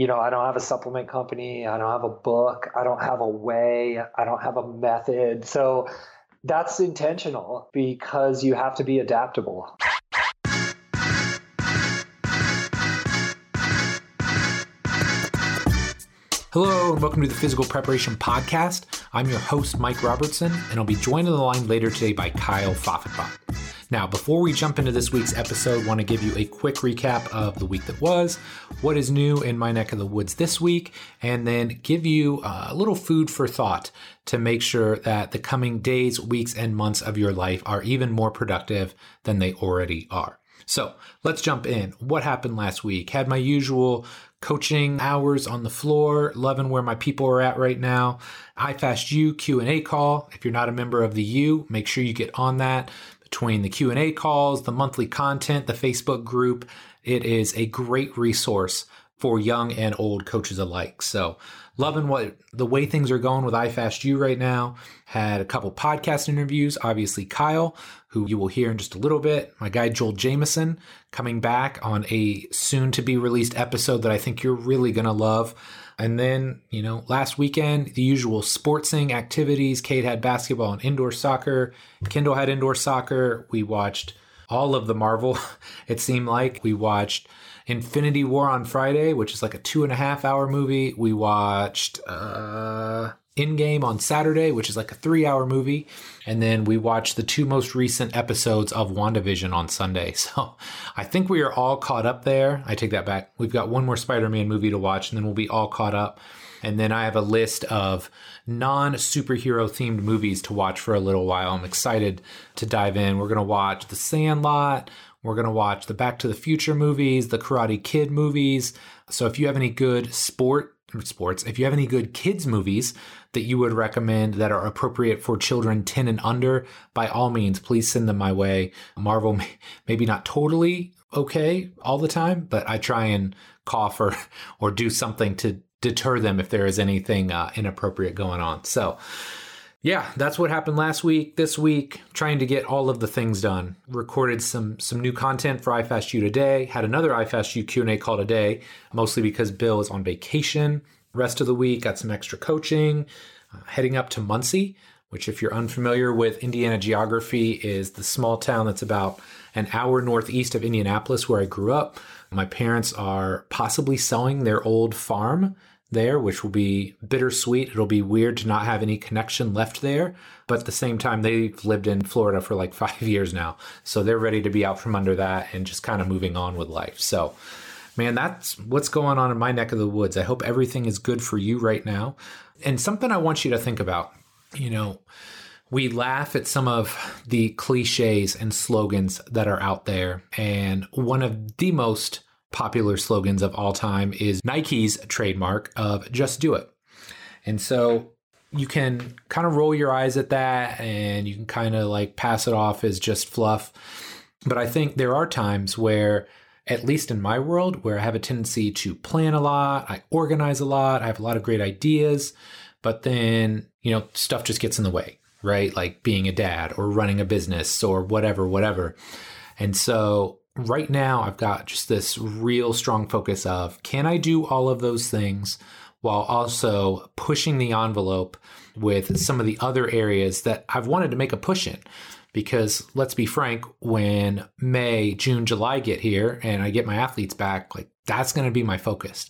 you know, I don't have a supplement company. I don't have a book. I don't have a way. I don't have a method. So that's intentional because you have to be adaptable. Hello, and welcome to the Physical Preparation Podcast. I'm your host, Mike Robertson, and I'll be joined on the line later today by Kyle Pfaffenbach. Now, before we jump into this week's episode, want to give you a quick recap of the week that was, what is new in my neck of the woods this week, and then give you uh, a little food for thought to make sure that the coming days, weeks, and months of your life are even more productive than they already are. So let's jump in. What happened last week? Had my usual coaching hours on the floor, loving where my people are at right now. iFastU Q&A call. If you're not a member of the U, make sure you get on that between the Q&A calls, the monthly content, the Facebook group. It is a great resource for young and old coaches alike. So, loving what the way things are going with iFastU right now. Had a couple podcast interviews. Obviously, Kyle, who you will hear in just a little bit. My guy Joel Jamieson coming back on a soon to be released episode that I think you're really going to love. And then, you know, last weekend, the usual sportsing activities. Kate had basketball and indoor soccer. Kendall had indoor soccer. We watched all of the Marvel, it seemed like. We watched Infinity War on Friday, which is like a two and a half hour movie. We watched uh, Endgame on Saturday, which is like a three hour movie. And then we watched the two most recent episodes of WandaVision on Sunday. So I think we are all caught up there. I take that back. We've got one more Spider Man movie to watch, and then we'll be all caught up. And then I have a list of non superhero themed movies to watch for a little while. I'm excited to dive in. We're going to watch The Sandlot. We're going to watch the Back to the Future movies, the Karate Kid movies. So if you have any good sport sports, if you have any good kids movies that you would recommend that are appropriate for children 10 and under, by all means, please send them my way. Marvel, may, maybe not totally okay all the time, but I try and cough or, or do something to deter them if there is anything uh, inappropriate going on. So, yeah, that's what happened last week. This week, trying to get all of the things done. Recorded some some new content for iFastU today. Had another iFastU Q and A call today, mostly because Bill is on vacation. Rest of the week, got some extra coaching. Uh, heading up to Muncie, which, if you're unfamiliar with Indiana geography, is the small town that's about an hour northeast of Indianapolis, where I grew up. My parents are possibly selling their old farm there, which will be bittersweet. It'll be weird to not have any connection left there. But at the same time, they've lived in Florida for like five years now. So they're ready to be out from under that and just kind of moving on with life. So, man, that's what's going on in my neck of the woods. I hope everything is good for you right now. And something I want you to think about, you know, we laugh at some of the cliches and slogans that are out there. And one of the most popular slogans of all time is Nike's trademark of just do it. And so you can kind of roll your eyes at that and you can kind of like pass it off as just fluff. But I think there are times where, at least in my world, where I have a tendency to plan a lot, I organize a lot, I have a lot of great ideas, but then, you know, stuff just gets in the way, right? Like being a dad or running a business or whatever, whatever. And so right now I've got just this real strong focus of can I do all of those things while also pushing the envelope with some of the other areas that I've wanted to make a push in. Because let's be frank, when May, June, July get here and I get my athletes back, like that's going to be my focus.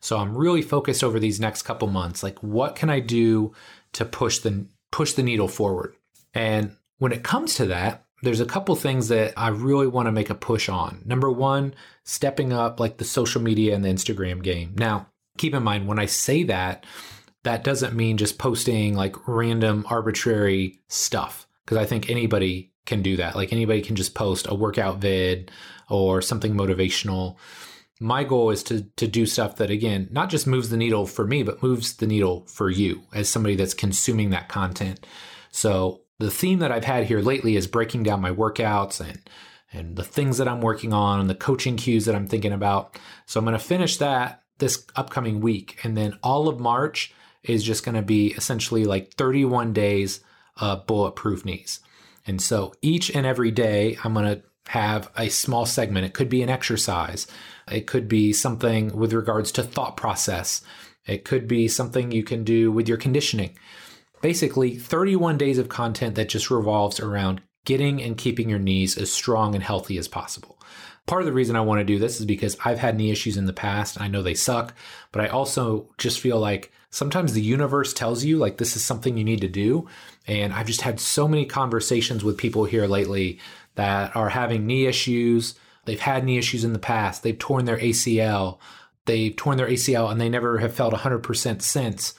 So I'm really focused over these next couple months. Like, what can I do to push the push the needle forward? And when it comes to that, there's a couple things that I really want to make a push on. Number one, stepping up like the social media and the Instagram game. Now, keep in mind when I say that, that doesn't mean just posting like random arbitrary stuff because I think anybody can do that. Like anybody can just post a workout vid or something motivational. My goal is to to do stuff that again, not just moves the needle for me, but moves the needle for you as somebody that's consuming that content. So the theme that I've had here lately is breaking down my workouts and and the things that I'm working on and the coaching cues that I'm thinking about. So I'm going to finish that this upcoming week and then all of March is just going to be essentially like 31 days of bulletproof knees. And so each and every day I'm going to have a small segment. It could be an exercise. It could be something with regards to thought process. It could be something you can do with your conditioning. Basically, 31 days of content that just revolves around getting and keeping your knees as strong and healthy as possible. Part of the reason I want to do this is because I've had knee issues in the past. I know they suck, but I also just feel like sometimes the universe tells you like this is something you need to do. And I've just had so many conversations with people here lately that are having knee issues. They've had knee issues in the past. They've torn their ACL. They've torn their ACL and they never have felt 100% since.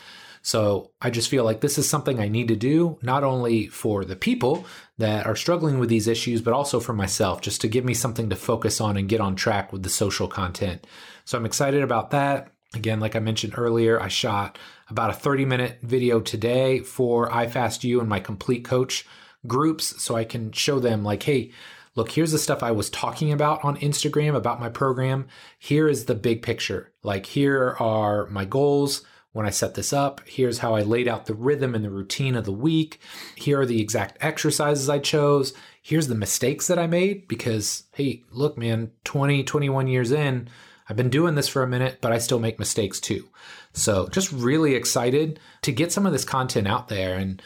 So I just feel like this is something I need to do, not only for the people that are struggling with these issues, but also for myself, just to give me something to focus on and get on track with the social content. So I'm excited about that. Again, like I mentioned earlier, I shot about a 30 minute video today for iFastU and my complete coach groups so I can show them, like, hey, look, here's the stuff I was talking about on Instagram about my program. Here is the big picture. Like, here are my goals when I set this up. Here's how I laid out the rhythm and the routine of the week. Here are the exact exercises I chose. Here's the mistakes that I made because, hey, look, man, 20, 21 years in, I've been doing this for a minute, but I still make mistakes too. So just really excited to get some of this content out there. And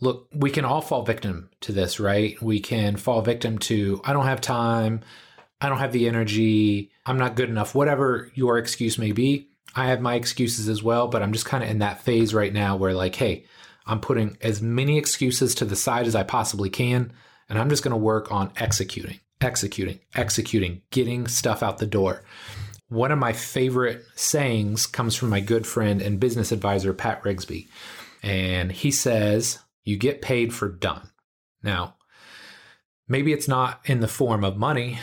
look, we can all fall victim to this, right? We can fall victim to, I don't have time. I don't have the energy. I'm not good enough, whatever your excuse may be. I have my excuses as well, but I'm just kind of in that phase right now where, like, hey, I'm putting as many excuses to the side as I possibly can, and I'm just going to work on executing, executing, executing, getting stuff out the door. One of my favorite sayings comes from my good friend and business advisor, Pat Rigsby. And he says, You get paid for done. Now, maybe it's not in the form of money,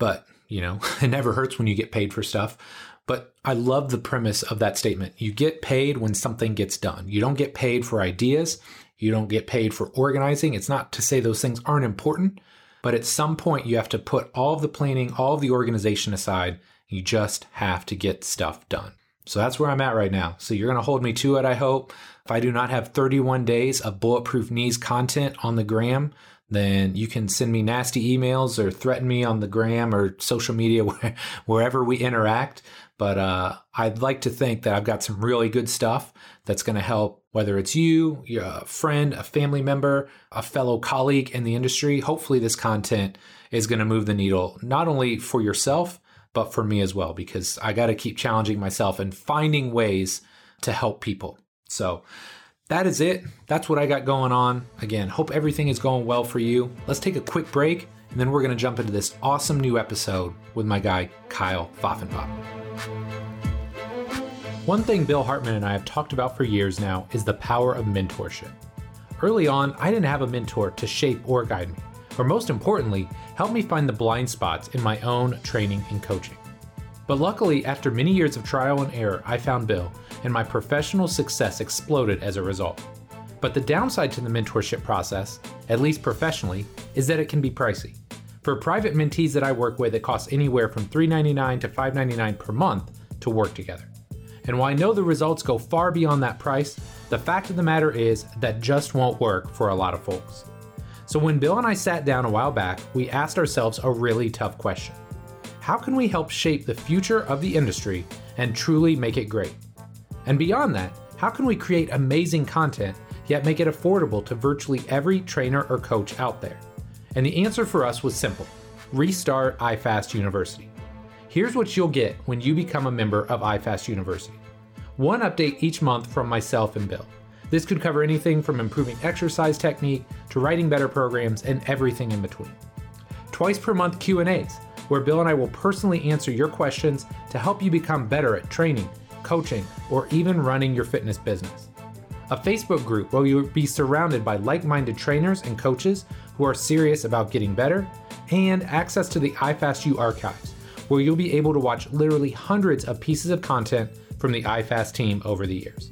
but you know, it never hurts when you get paid for stuff. But I love the premise of that statement. You get paid when something gets done. You don't get paid for ideas. You don't get paid for organizing. It's not to say those things aren't important, but at some point you have to put all the planning, all the organization aside you just have to get stuff done. So that's where I'm at right now. So you're going to hold me to it, I hope. If I do not have 31 days of Bulletproof Knees content on the gram, then you can send me nasty emails or threaten me on the gram or social media wherever we interact. But uh, I'd like to think that I've got some really good stuff that's going to help, whether it's you, your friend, a family member, a fellow colleague in the industry. Hopefully, this content is going to move the needle, not only for yourself, but for me as well, because I got to keep challenging myself and finding ways to help people. So that is it. That's what I got going on. Again, hope everything is going well for you. Let's take a quick break, and then we're going to jump into this awesome new episode with my guy, Kyle Pfaffenbach. One thing Bill Hartman and I have talked about for years now is the power of mentorship. Early on, I didn't have a mentor to shape or guide me or most importantly, help me find the blind spots in my own training and coaching. But luckily, after many years of trial and error, I found Bill, and my professional success exploded as a result. But the downside to the mentorship process, at least professionally, is that it can be pricey. For private mentees that I work with, it costs anywhere from $3.99 to $5.99 per month to work together. And while I know the results go far beyond that price, the fact of the matter is that just won't work for a lot of folks. So, when Bill and I sat down a while back, we asked ourselves a really tough question How can we help shape the future of the industry and truly make it great? And beyond that, how can we create amazing content yet make it affordable to virtually every trainer or coach out there? And the answer for us was simple restart iFast University. Here's what you'll get when you become a member of iFast University one update each month from myself and Bill. This could cover anything from improving exercise technique to writing better programs and everything in between. Twice per month Q&As, where Bill and I will personally answer your questions to help you become better at training, coaching, or even running your fitness business. A Facebook group where you'll be surrounded by like-minded trainers and coaches who are serious about getting better, and access to the iFastU archives, where you'll be able to watch literally hundreds of pieces of content from the iFast team over the years.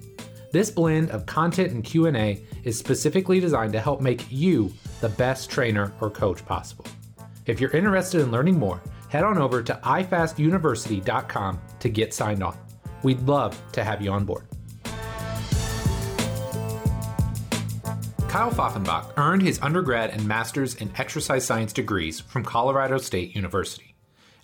This blend of content and Q&A is specifically designed to help make you the best trainer or coach possible. If you're interested in learning more, head on over to ifastuniversity.com to get signed on. We'd love to have you on board. Kyle Pfaffenbach earned his undergrad and master's in exercise science degrees from Colorado State University.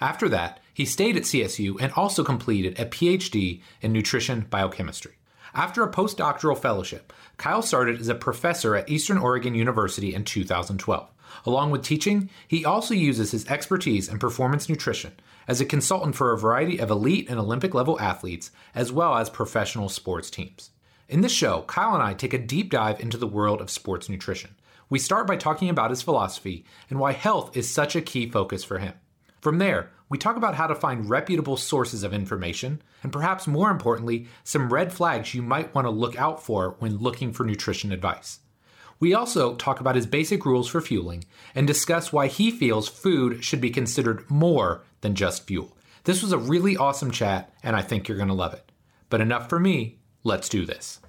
After that, he stayed at CSU and also completed a PhD in nutrition biochemistry. After a postdoctoral fellowship, Kyle started as a professor at Eastern Oregon University in 2012. Along with teaching, he also uses his expertise in performance nutrition as a consultant for a variety of elite and Olympic level athletes, as well as professional sports teams. In this show, Kyle and I take a deep dive into the world of sports nutrition. We start by talking about his philosophy and why health is such a key focus for him. From there, we talk about how to find reputable sources of information, and perhaps more importantly, some red flags you might want to look out for when looking for nutrition advice. We also talk about his basic rules for fueling and discuss why he feels food should be considered more than just fuel. This was a really awesome chat, and I think you're going to love it. But enough for me, let's do this.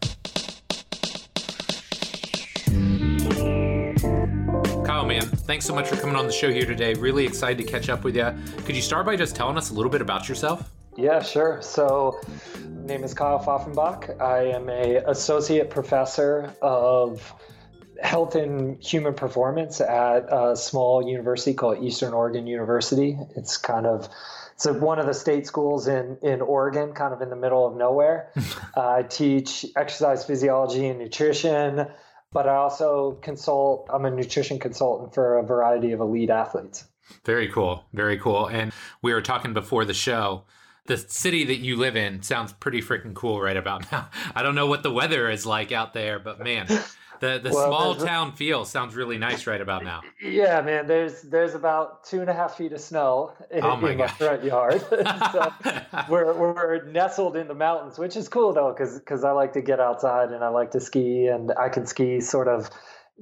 Thanks so much for coming on the show here today. Really excited to catch up with you. Could you start by just telling us a little bit about yourself? Yeah, sure. So, my name is Kyle Pfaffenbach. I am a associate professor of health and human performance at a small university called Eastern Oregon University. It's kind of it's one of the state schools in in Oregon, kind of in the middle of nowhere. uh, I teach exercise physiology and nutrition, but I also consult. I'm a nutrition consultant for a variety of elite athletes. Very cool, very cool. And we were talking before the show the city that you live in sounds pretty freaking cool right about now. I don't know what the weather is like out there, but man, the the well, small town feel sounds really nice right about now. Yeah, man. There's there's about two and a half feet of snow in, oh my, in my front yard. so we're we're nestled in the mountains, which is cool though, because because I like to get outside and I like to ski, and I can ski sort of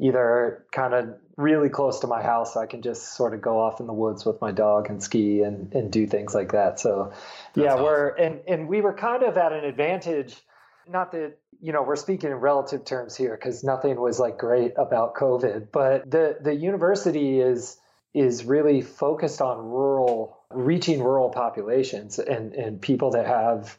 either kind of really close to my house. I can just sort of go off in the woods with my dog and ski and, and do things like that. So, That's yeah, awesome. we're and and we were kind of at an advantage not that you know we're speaking in relative terms here because nothing was like great about covid but the the university is is really focused on rural reaching rural populations and and people that have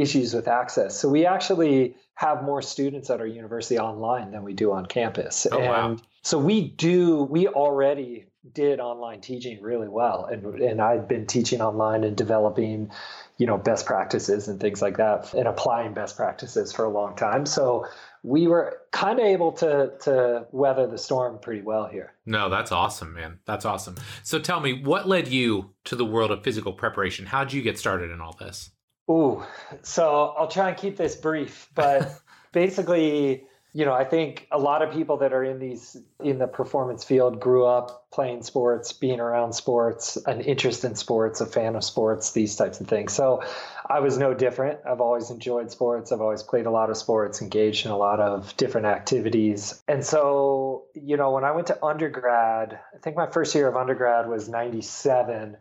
issues with access. So we actually have more students at our university online than we do on campus. Oh, and wow. so we do we already did online teaching really well. And and I've been teaching online and developing you know best practices and things like that and applying best practices for a long time. So we were kind of able to to weather the storm pretty well here. No that's awesome man. That's awesome. So tell me what led you to the world of physical preparation? How did you get started in all this? Ooh, so I'll try and keep this brief, but basically you know, I think a lot of people that are in these in the performance field grew up playing sports, being around sports, an interest in sports, a fan of sports, these types of things. So I was no different. I've always enjoyed sports. I've always played a lot of sports, engaged in a lot of different activities. And so, you know, when I went to undergrad, I think my first year of undergrad was 97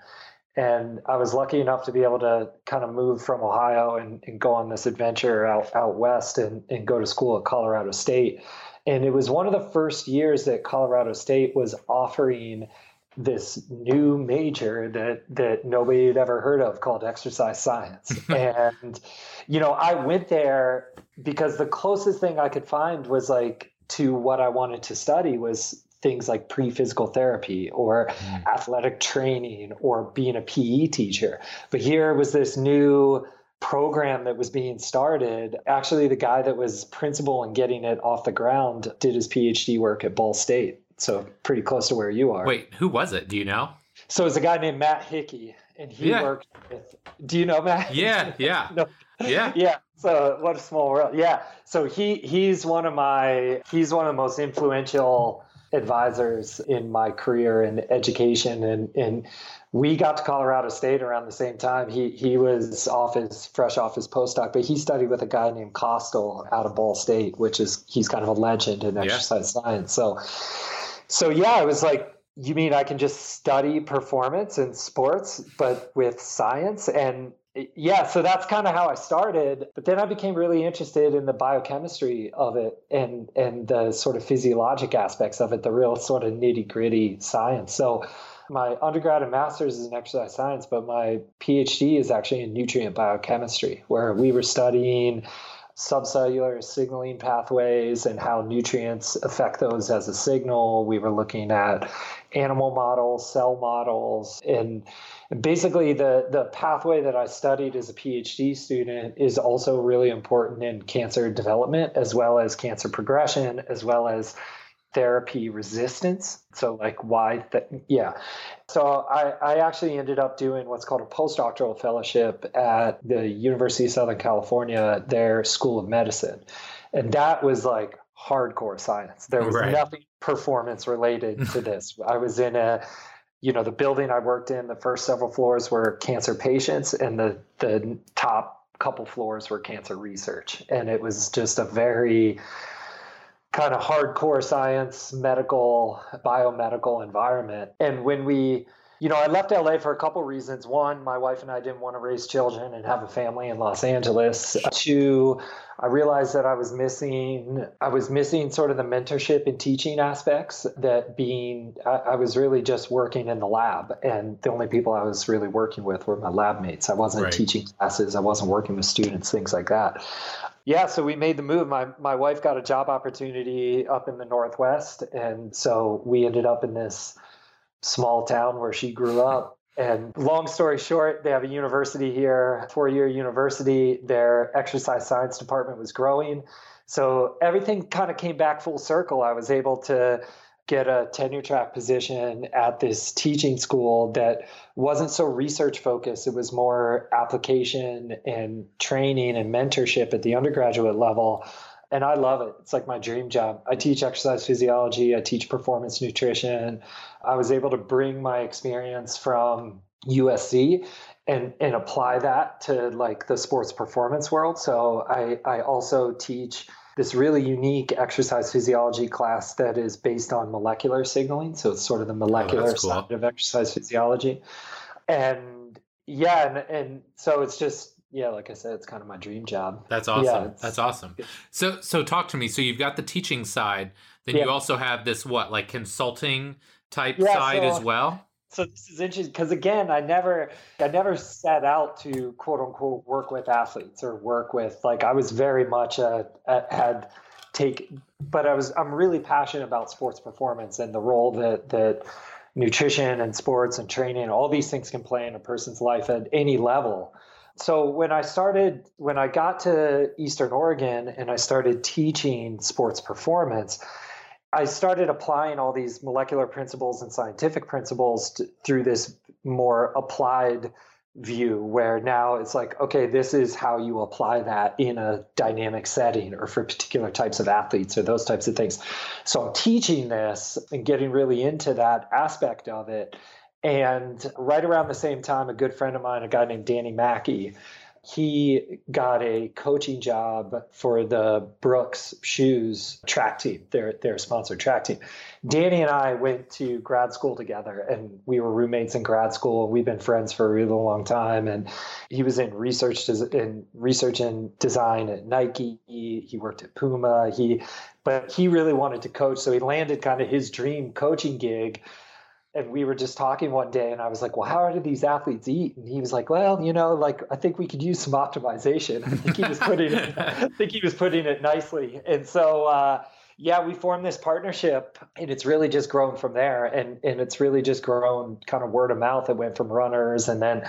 and I was lucky enough to be able to kind of move from Ohio and, and go on this adventure out out west and, and go to school at Colorado State. And it was one of the first years that Colorado State was offering this new major that that nobody had ever heard of called exercise science. and you know, I went there because the closest thing I could find was like to what I wanted to study was things like pre-physical therapy or mm. athletic training or being a PE teacher. But here was this new program that was being started. Actually, the guy that was principal in getting it off the ground did his PhD work at Ball State. So pretty close to where you are. Wait, who was it? Do you know? So it's a guy named Matt Hickey, and he yeah. worked with. Do you know Matt? Yeah, yeah, no. yeah, yeah. So what a small world. Yeah. So he he's one of my he's one of the most influential advisors in my career in education and, and we got to Colorado State around the same time. He he was off his fresh off his postdoc, but he studied with a guy named Costill out of Ball State, which is he's kind of a legend in exercise yeah. science. So so yeah, it was like you mean I can just study performance in sports, but with science? And yeah, so that's kind of how I started. But then I became really interested in the biochemistry of it and and the sort of physiologic aspects of it, the real sort of nitty gritty science. So my undergrad and master's is in exercise science, but my PhD is actually in nutrient biochemistry, where we were studying subcellular signaling pathways and how nutrients affect those as a signal. We were looking at animal models, cell models, and basically the the pathway that I studied as a PhD student is also really important in cancer development as well as cancer progression as well as therapy resistance. So like why that yeah. So I, I actually ended up doing what's called a postdoctoral fellowship at the University of Southern California, their School of Medicine. And that was like hardcore science. There was right. nothing performance related to this. I was in a you know the building I worked in, the first several floors were cancer patients and the the top couple floors were cancer research. And it was just a very kind of hardcore science, medical, biomedical environment. And when we, you know, I left LA for a couple reasons. One, my wife and I didn't want to raise children and have a family in Los Angeles. Two, I realized that I was missing I was missing sort of the mentorship and teaching aspects that being I, I was really just working in the lab and the only people I was really working with were my lab mates. I wasn't right. teaching classes, I wasn't working with students, things like that yeah, so we made the move. My my wife got a job opportunity up in the Northwest, and so we ended up in this small town where she grew up. And long story short, they have a university here, four year university. Their exercise science department was growing. So everything kind of came back full circle. I was able to get a tenure track position at this teaching school that wasn't so research focused. It was more application and training and mentorship at the undergraduate level. And I love it. It's like my dream job. I teach exercise physiology, I teach performance nutrition. I was able to bring my experience from USC and and apply that to like the sports performance world. So I I also teach this really unique exercise physiology class that is based on molecular signaling. So it's sort of the oh, molecular oh, cool. side of exercise physiology. And yeah, and, and so it's just yeah, like I said, it's kind of my dream job. That's awesome. Yeah, That's awesome. So so talk to me. So you've got the teaching side, then yeah. you also have this what like consulting type yeah, side so, as well so this is interesting because again i never i never set out to quote unquote work with athletes or work with like i was very much a, a, had take but i was i'm really passionate about sports performance and the role that that nutrition and sports and training all these things can play in a person's life at any level. So when i started when i got to eastern oregon and i started teaching sports performance I started applying all these molecular principles and scientific principles to, through this more applied view where now it's like okay this is how you apply that in a dynamic setting or for particular types of athletes or those types of things. So i'm teaching this and getting really into that aspect of it. And right around the same time a good friend of mine a guy named danny mackey he got a coaching job for the Brooks Shoes track team, their their sponsored track team. Danny and I went to grad school together, and we were roommates in grad school. We've been friends for a really long time, and he was in research in research and design at Nike. He worked at Puma. He, but he really wanted to coach, so he landed kind of his dream coaching gig and we were just talking one day and I was like, well, how do these athletes eat? And he was like, well, you know, like I think we could use some optimization. I think he was putting it, I think he was putting it nicely. And so, uh, yeah, we formed this partnership and it's really just grown from there. And, and it's really just grown kind of word of mouth. It went from runners and then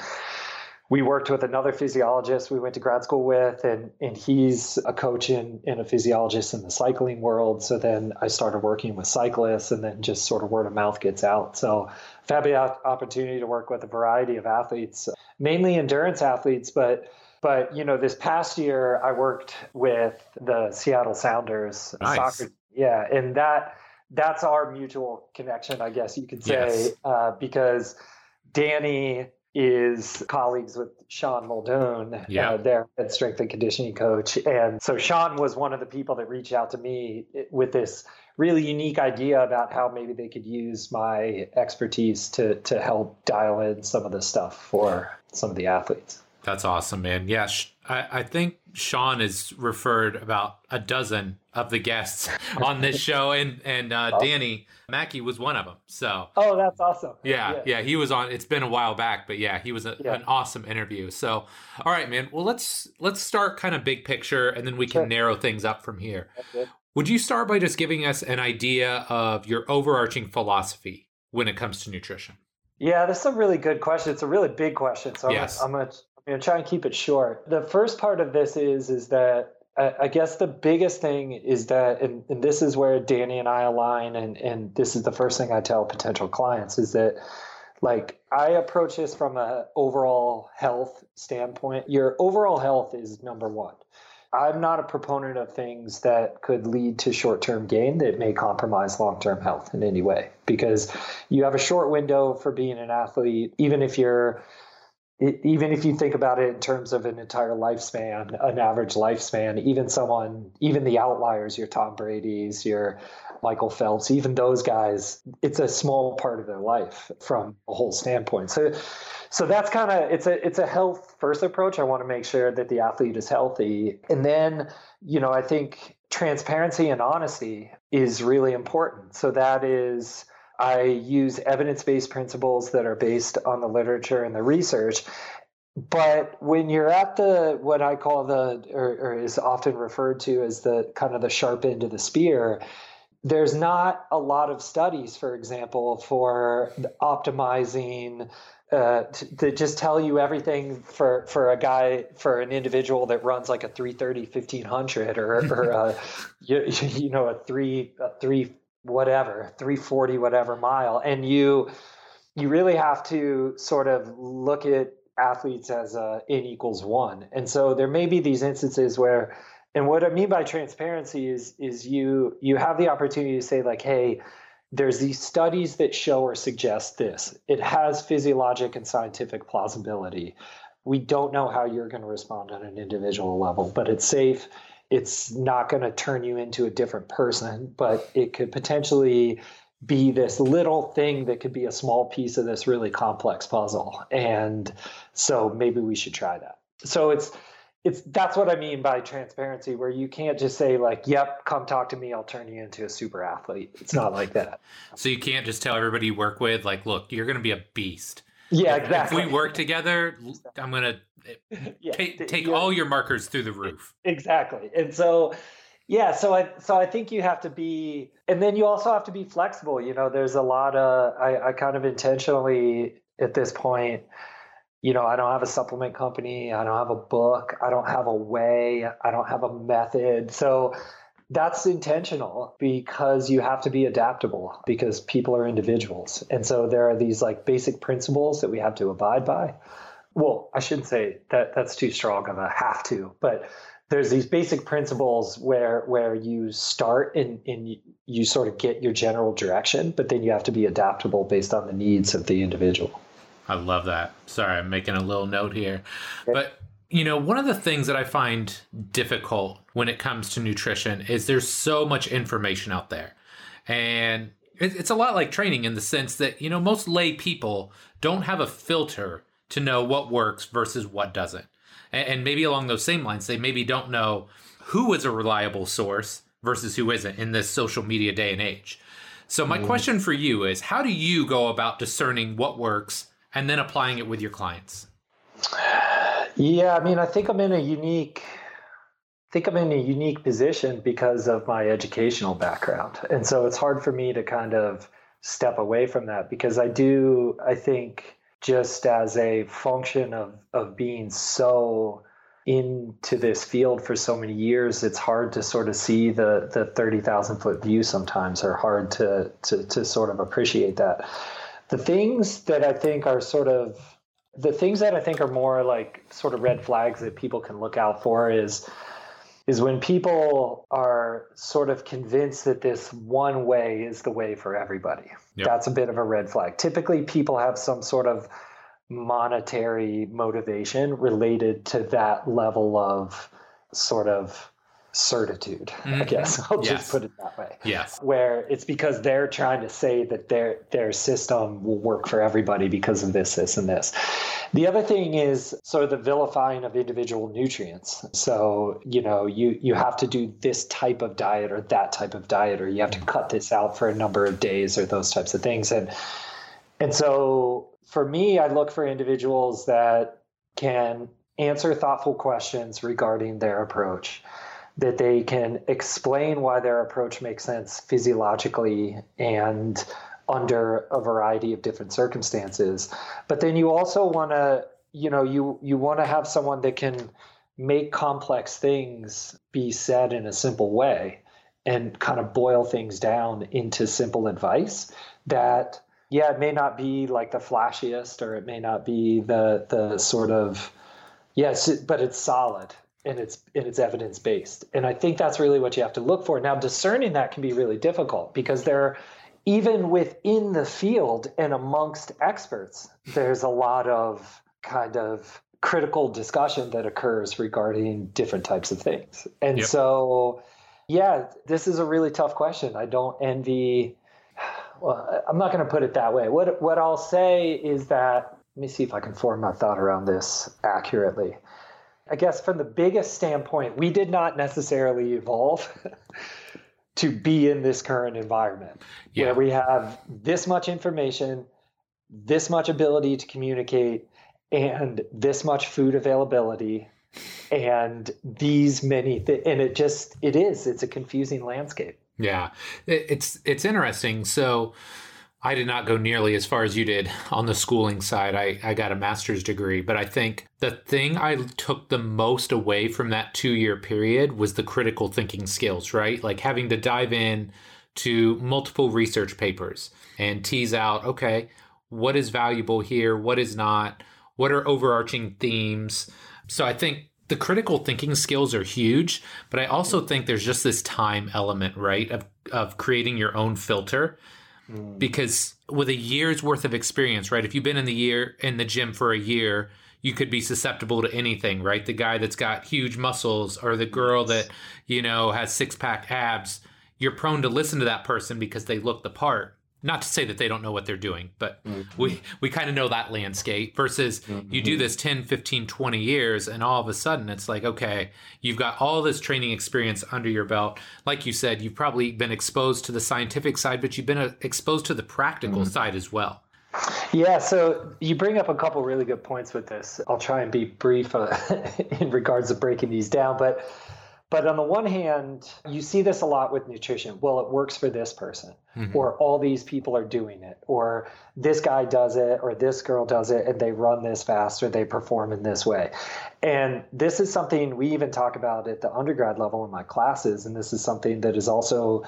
we worked with another physiologist we went to grad school with and, and he's a coach and, and a physiologist in the cycling world so then i started working with cyclists and then just sort of word of mouth gets out so i've had the opportunity to work with a variety of athletes mainly endurance athletes but but you know this past year i worked with the seattle sounders nice. soccer yeah and that that's our mutual connection i guess you could say yes. uh, because danny is colleagues with Sean Muldoon, uh, yeah. uh, their head strength and conditioning coach. And so Sean was one of the people that reached out to me with this really unique idea about how maybe they could use my expertise to to help dial in some of the stuff for some of the athletes. That's awesome, man. Yeah, I, I think Sean has referred about a dozen of the guests on this show, and and uh, oh. Danny Mackey was one of them. So oh, that's awesome. Yeah, yeah, yeah, he was on. It's been a while back, but yeah, he was a, yeah. an awesome interview. So all right, man. Well, let's let's start kind of big picture, and then we can sure. narrow things up from here. Would you start by just giving us an idea of your overarching philosophy when it comes to nutrition? Yeah, that's a really good question. It's a really big question. So yes. I'm, gonna, I'm gonna try and keep it short. The first part of this is is that I guess the biggest thing is that, and, and, this is where Danny and I align, and, and this is the first thing I tell potential clients is that, like, I approach this from an overall health standpoint. Your overall health is number one. I'm not a proponent of things that could lead to short term gain that may compromise long term health in any way because you have a short window for being an athlete, even if you're it, even if you think about it in terms of an entire lifespan, an average lifespan, even someone, even the outliers, your Tom Brady's, your Michael Phelps, even those guys, it's a small part of their life from a whole standpoint. So, so that's kind of it's a it's a health first approach. I want to make sure that the athlete is healthy, and then you know I think transparency and honesty is really important. So that is I use evidence based principles that are based on the literature and the research. But when you're at the what I call the or, or, is often referred to as the kind of the sharp end of the spear, there's not a lot of studies, for example, for optimizing uh, to, just tell you everything for, for a guy for an individual that runs like a 330 1500 or, or a, you, you know a three a three whatever 340 whatever mile and you you really have to sort of look at athletes as a n equals one. And so there may be these instances where and what i mean by transparency is is you you have the opportunity to say like hey there's these studies that show or suggest this. It has physiologic and scientific plausibility. We don't know how you're going to respond on an individual level but it's safe it's not going to turn you into a different person, but it could potentially be this little thing that could be a small piece of this really complex puzzle. And so maybe we should try that. So it's it's that's what I mean by transparency, where you can't just say like, "Yep, come talk to me. I'll turn you into a super athlete." It's not like that. So you can't just tell everybody you work with, like, "Look, you're going to be a beast." Yeah, exactly. If we work together, I'm going to yeah, take, take all your markers through the roof. Exactly. And so yeah, so I so I think you have to be and then you also have to be flexible. You know, there's a lot of I, I kind of intentionally at this point, you know, I don't have a supplement company, I don't have a book, I don't have a way, I don't have a method. So that's intentional because you have to be adaptable because people are individuals. And so there are these like basic principles that we have to abide by well, I shouldn't say that that's too strong of a have to, but there's these basic principles where where you start and, and you sort of get your general direction, but then you have to be adaptable based on the needs of the individual. I love that. Sorry, I'm making a little note here. Okay. But you know, one of the things that I find difficult when it comes to nutrition is there's so much information out there. And it's a lot like training in the sense that, you know, most lay people don't have a filter to know what works versus what doesn't. And, maybe along those same lines, they maybe don't know who is a reliable source versus who isn't in this social media day and age. So, my mm. question for you is how do you go about discerning what works and then applying it with your clients? Yeah, I mean, I think I'm in a unique I think I'm in a unique position because of my educational background. And so it's hard for me to kind of step away from that because I do I think just as a function of of being so into this field for so many years, it's hard to sort of see the the thirty thousand foot view sometimes, or hard to, to to sort of appreciate that. The things that I think are sort of the things that I think are more like sort of red flags that people can look out for is is when people are sort of convinced that this one way is the way for everybody. Yep. That's a bit of a red flag. Typically, people have some sort of monetary motivation related to that level of sort of certitude, mm-hmm. I guess. I'll yes. just put it that way. Yes. Where it's because they're trying to say that their their system will work for everybody because of this, this, and this. The other thing is sort of the vilifying of individual nutrients. So, you know, you you have to do this type of diet or that type of diet, or you have to cut this out for a number of days or those types of things. And and so for me, I look for individuals that can answer thoughtful questions regarding their approach that they can explain why their approach makes sense physiologically and under a variety of different circumstances. But then you also want to, you know, you you want to have someone that can make complex things be said in a simple way and kind of boil things down into simple advice that yeah, it may not be like the flashiest or it may not be the the sort of yes, but it's solid and it's and it's evidence based. And I think that's really what you have to look for. Now discerning that can be really difficult because there are even within the field and amongst experts, there's a lot of kind of critical discussion that occurs regarding different types of things. And yep. so yeah, this is a really tough question. I don't envy well, I'm not going to put it that way. What what I'll say is that let me see if I can form my thought around this accurately. I guess from the biggest standpoint, we did not necessarily evolve to be in this current environment yeah. where we have this much information, this much ability to communicate, and this much food availability and these many th- and it just it is it's a confusing landscape yeah, it's it's interesting. So I did not go nearly as far as you did on the schooling side. I, I got a master's degree, but I think the thing I took the most away from that two year period was the critical thinking skills, right? Like having to dive in to multiple research papers and tease out, okay, what is valuable here? What is not? What are overarching themes? So I think the critical thinking skills are huge, but I also think there's just this time element, right? Of of creating your own filter. Mm. Because with a year's worth of experience, right? If you've been in the year in the gym for a year, you could be susceptible to anything, right? The guy that's got huge muscles or the girl that, you know, has six pack abs, you're prone to listen to that person because they look the part not to say that they don't know what they're doing but mm-hmm. we we kind of know that landscape versus mm-hmm. you do this 10 15 20 years and all of a sudden it's like okay you've got all this training experience under your belt like you said you've probably been exposed to the scientific side but you've been uh, exposed to the practical mm-hmm. side as well yeah, so you bring up a couple really good points with this. I'll try and be brief uh, in regards to breaking these down, but but on the one hand, you see this a lot with nutrition. Well, it works for this person, mm-hmm. or all these people are doing it, or this guy does it, or this girl does it, and they run this fast, or they perform in this way. And this is something we even talk about at the undergrad level in my classes. And this is something that is also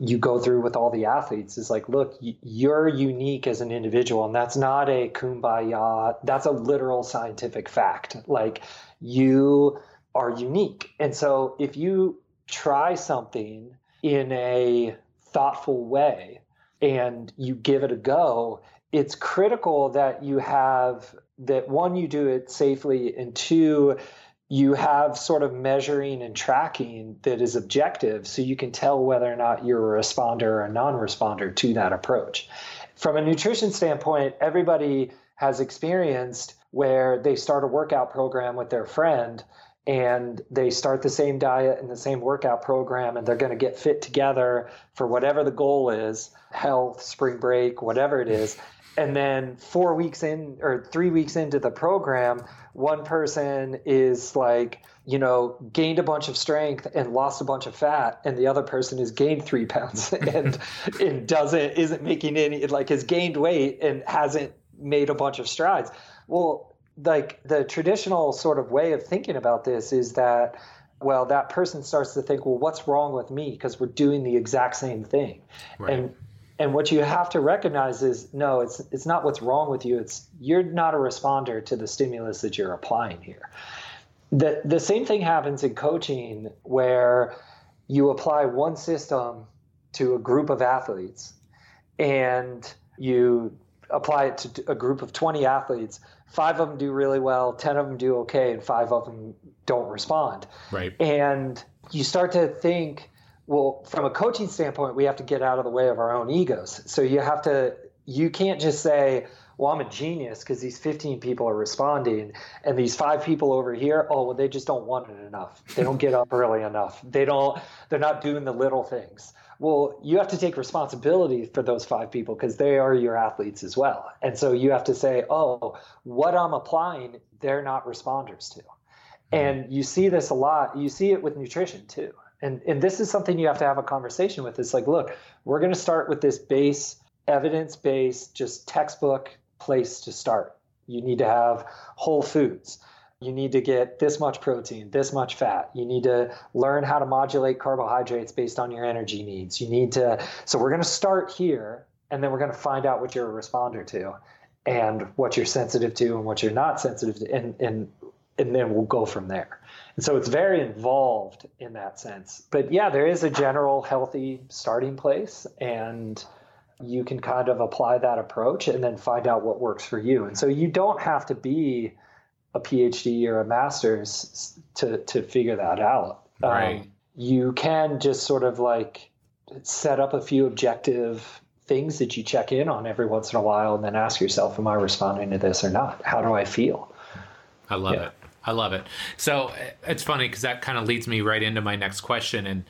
you go through with all the athletes is like look you're unique as an individual and that's not a kumbaya that's a literal scientific fact like you are unique. And so if you try something in a thoughtful way and you give it a go, it's critical that you have that one, you do it safely, and two, you have sort of measuring and tracking that is objective so you can tell whether or not you're a responder or a non responder to that approach. From a nutrition standpoint, everybody has experienced where they start a workout program with their friend and they start the same diet and the same workout program and they're going to get fit together for whatever the goal is health spring break whatever it is. And then four weeks in or three weeks into the program one person is like you know gained a bunch of strength and lost a bunch of fat and the other person has gained three pounds and and doesn't isn't making any like has gained weight and hasn't made a bunch of strides. Well like the traditional sort of way of thinking about this is that well that person starts to think well what's wrong with me? Because we're doing the exact same thing. Right. and and what you have to recognize is no it's it's not what's wrong with you. It's you're not a responder to the stimulus that you're applying here. The the same thing happens in coaching where you apply one system to a group of athletes and you apply it to a group of 20 athletes five of them do really well, 10 of them do okay, and five of them don't respond. Right. And you start to think, well, from a coaching standpoint, we have to get out of the way of our own egos. So you have to, you can't just say, well, I'm a genius because these 15 people are responding, and these five people over here, oh, well, they just don't want it enough. They don't get up early enough. They don't, they're not doing the little things. Well, you have to take responsibility for those five people because they are your athletes as well. And so you have to say, oh, what I'm applying, they're not responders to. Mm-hmm. And you see this a lot. You see it with nutrition too. And, and this is something you have to have a conversation with. It's like, look, we're going to start with this base, evidence based, just textbook place to start. You need to have whole foods. You need to get this much protein, this much fat. You need to learn how to modulate carbohydrates based on your energy needs. You need to, so we're going to start here and then we're going to find out what you're a responder to and what you're sensitive to and what you're not sensitive to. And, and, and then we'll go from there. And so it's very involved in that sense. But yeah, there is a general healthy starting place and you can kind of apply that approach and then find out what works for you. And so you don't have to be a PhD or a master's to to figure that out. Right. Um, you can just sort of like set up a few objective things that you check in on every once in a while and then ask yourself, am I responding to this or not? How do I feel? I love yeah. it. I love it. So it's funny because that kind of leads me right into my next question. And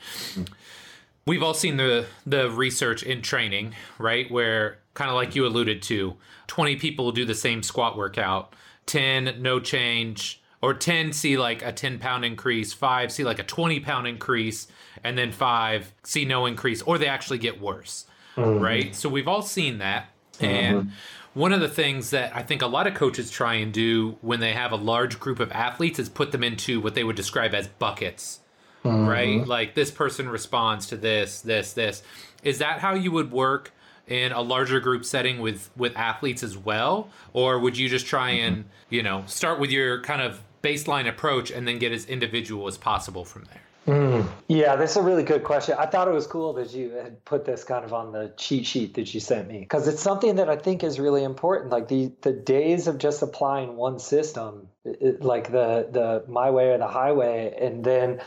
we've all seen the the research in training, right? Where kind of like you alluded to, 20 people do the same squat workout 10 no change or 10 see like a 10 pound increase 5 see like a 20 pound increase and then 5 see no increase or they actually get worse mm-hmm. right so we've all seen that mm-hmm. and one of the things that I think a lot of coaches try and do when they have a large group of athletes is put them into what they would describe as buckets mm-hmm. right like this person responds to this this this is that how you would work in a larger group setting with with athletes as well or would you just try and mm-hmm. you know start with your kind of baseline approach and then get as individual as possible from there mm. yeah that's a really good question i thought it was cool that you had put this kind of on the cheat sheet that you sent me because it's something that i think is really important like the the days of just applying one system it, like the the my way or the highway and then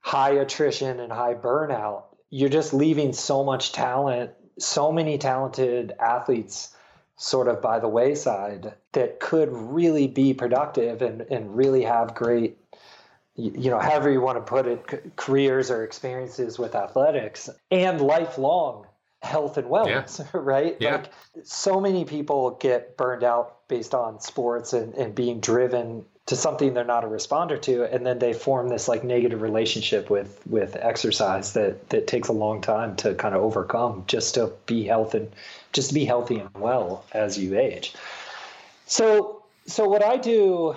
high attrition and high burnout you're just leaving so much talent so many talented athletes sort of by the wayside that could really be productive and, and really have great you know however you want to put it careers or experiences with athletics and lifelong health and wellness yeah. right yeah. like so many people get burned out based on sports and, and being driven to something they're not a responder to and then they form this like negative relationship with with exercise that that takes a long time to kind of overcome just to be healthy and just to be healthy and well as you age. So so what i do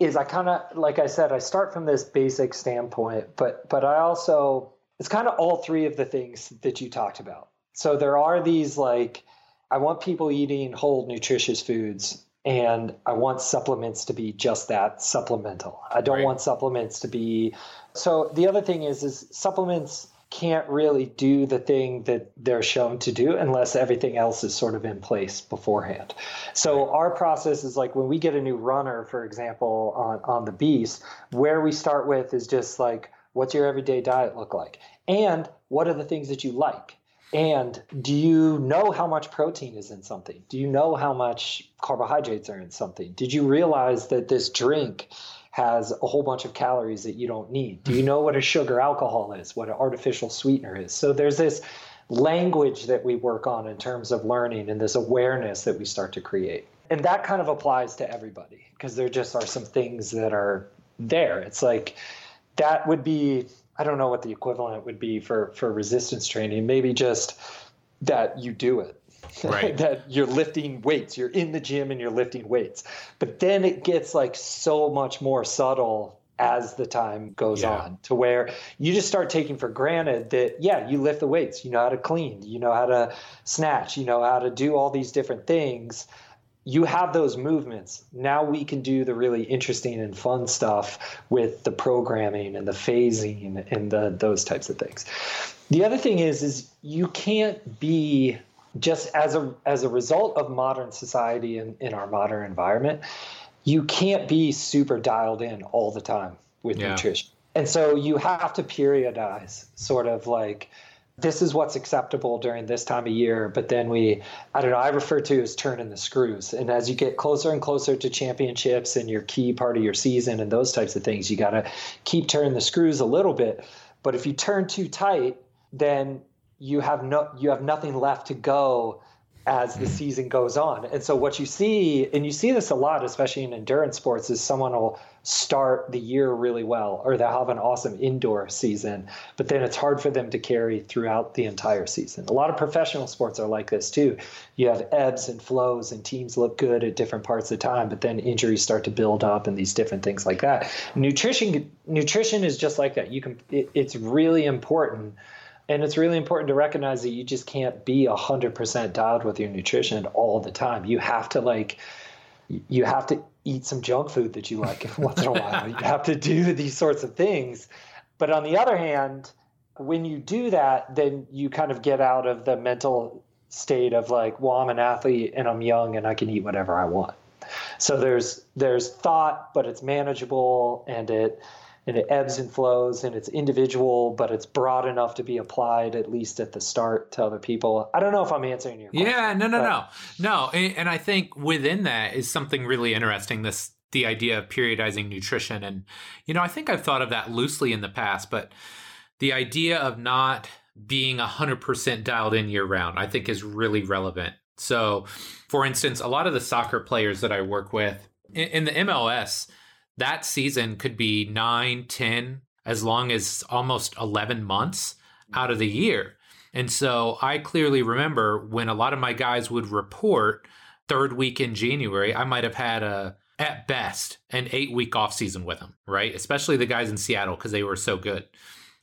is i kind of like i said i start from this basic standpoint but but i also it's kind of all three of the things that you talked about. So there are these like i want people eating whole nutritious foods and I want supplements to be just that supplemental. I don't right. want supplements to be so the other thing is is supplements can't really do the thing that they're shown to do unless everything else is sort of in place beforehand. So our process is like when we get a new runner, for example, on, on the beast, where we start with is just like, what's your everyday diet look like? And what are the things that you like? And do you know how much protein is in something? Do you know how much carbohydrates are in something? Did you realize that this drink has a whole bunch of calories that you don't need? Do you know what a sugar alcohol is, what an artificial sweetener is? So there's this language that we work on in terms of learning and this awareness that we start to create. And that kind of applies to everybody because there just are some things that are there. It's like that would be I don't know what the equivalent would be for for resistance training. Maybe just that you do it. Right. that you're lifting weights. You're in the gym and you're lifting weights. But then it gets like so much more subtle as the time goes yeah. on to where you just start taking for granted that yeah you lift the weights you know how to clean you know how to snatch you know how to do all these different things you have those movements. Now we can do the really interesting and fun stuff with the programming and the phasing and the those types of things. The other thing is is you can't be just as a as a result of modern society and in our modern environment, you can't be super dialed in all the time with yeah. nutrition. And so you have to periodize sort of like this is what's acceptable during this time of year. But then we, I don't know, I refer to as turning the screws. And as you get closer and closer to championships and your key part of your season and those types of things, you got to keep turning the screws a little bit. But if you turn too tight, then you have no, you have nothing left to go as the season goes on. And so what you see, and you see this a lot, especially in endurance sports, is someone will start the year really well or they'll have an awesome indoor season, but then it's hard for them to carry throughout the entire season. A lot of professional sports are like this too. You have ebbs and flows and teams look good at different parts of the time, but then injuries start to build up and these different things like that. Nutrition nutrition is just like that. You can it, it's really important and it's really important to recognize that you just can't be 100% dialed with your nutrition all the time. You have to like you have to eat some junk food that you like once in a while. You have to do these sorts of things. But on the other hand when you do that then you kind of get out of the mental state of like well i'm an athlete and i'm young and i can eat whatever i want. So there's there's thought but it's manageable and it and it ebbs and flows and it's individual, but it's broad enough to be applied at least at the start to other people. I don't know if I'm answering your question. Yeah, no, no, no, no. And I think within that is something really interesting. This the idea of periodizing nutrition, and you know, I think I've thought of that loosely in the past, but the idea of not being 100% dialed in year round, I think is really relevant. So, for instance, a lot of the soccer players that I work with in, in the MLS, that season could be nine, 10, as long as almost 11 months out of the mm-hmm. year. And so I clearly remember when a lot of my guys would report third week in January, I might have had a, at best, an eight week off season with them, right? Especially the guys in Seattle because they were so good.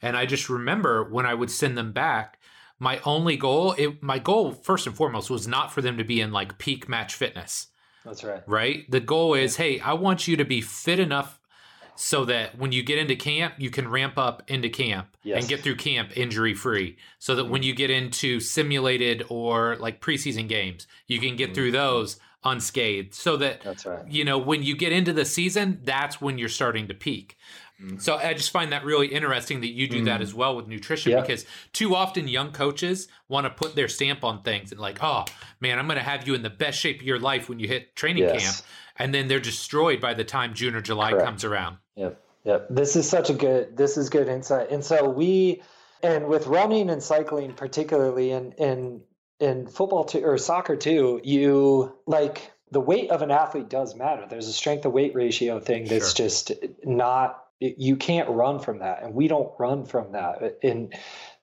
And I just remember when I would send them back, my only goal, it, my goal first and foremost was not for them to be in like peak match fitness. That's right. Right? The goal is hey, I want you to be fit enough so that when you get into camp, you can ramp up into camp yes. and get through camp injury free. So that when you get into simulated or like preseason games, you can get mm-hmm. through those unscathed. So that that's right. You know, when you get into the season, that's when you're starting to peak. Mm-hmm. So I just find that really interesting that you do mm-hmm. that as well with nutrition yeah. because too often young coaches want to put their stamp on things and like, oh man, I'm going to have you in the best shape of your life when you hit training yes. camp, and then they're destroyed by the time June or July Correct. comes around. Yep, yep. This is such a good. This is good insight. And so we, and with running and cycling particularly, and in in football too or soccer too, you like the weight of an athlete does matter. There's a strength to weight ratio thing that's sure. just not you can't run from that and we don't run from that. And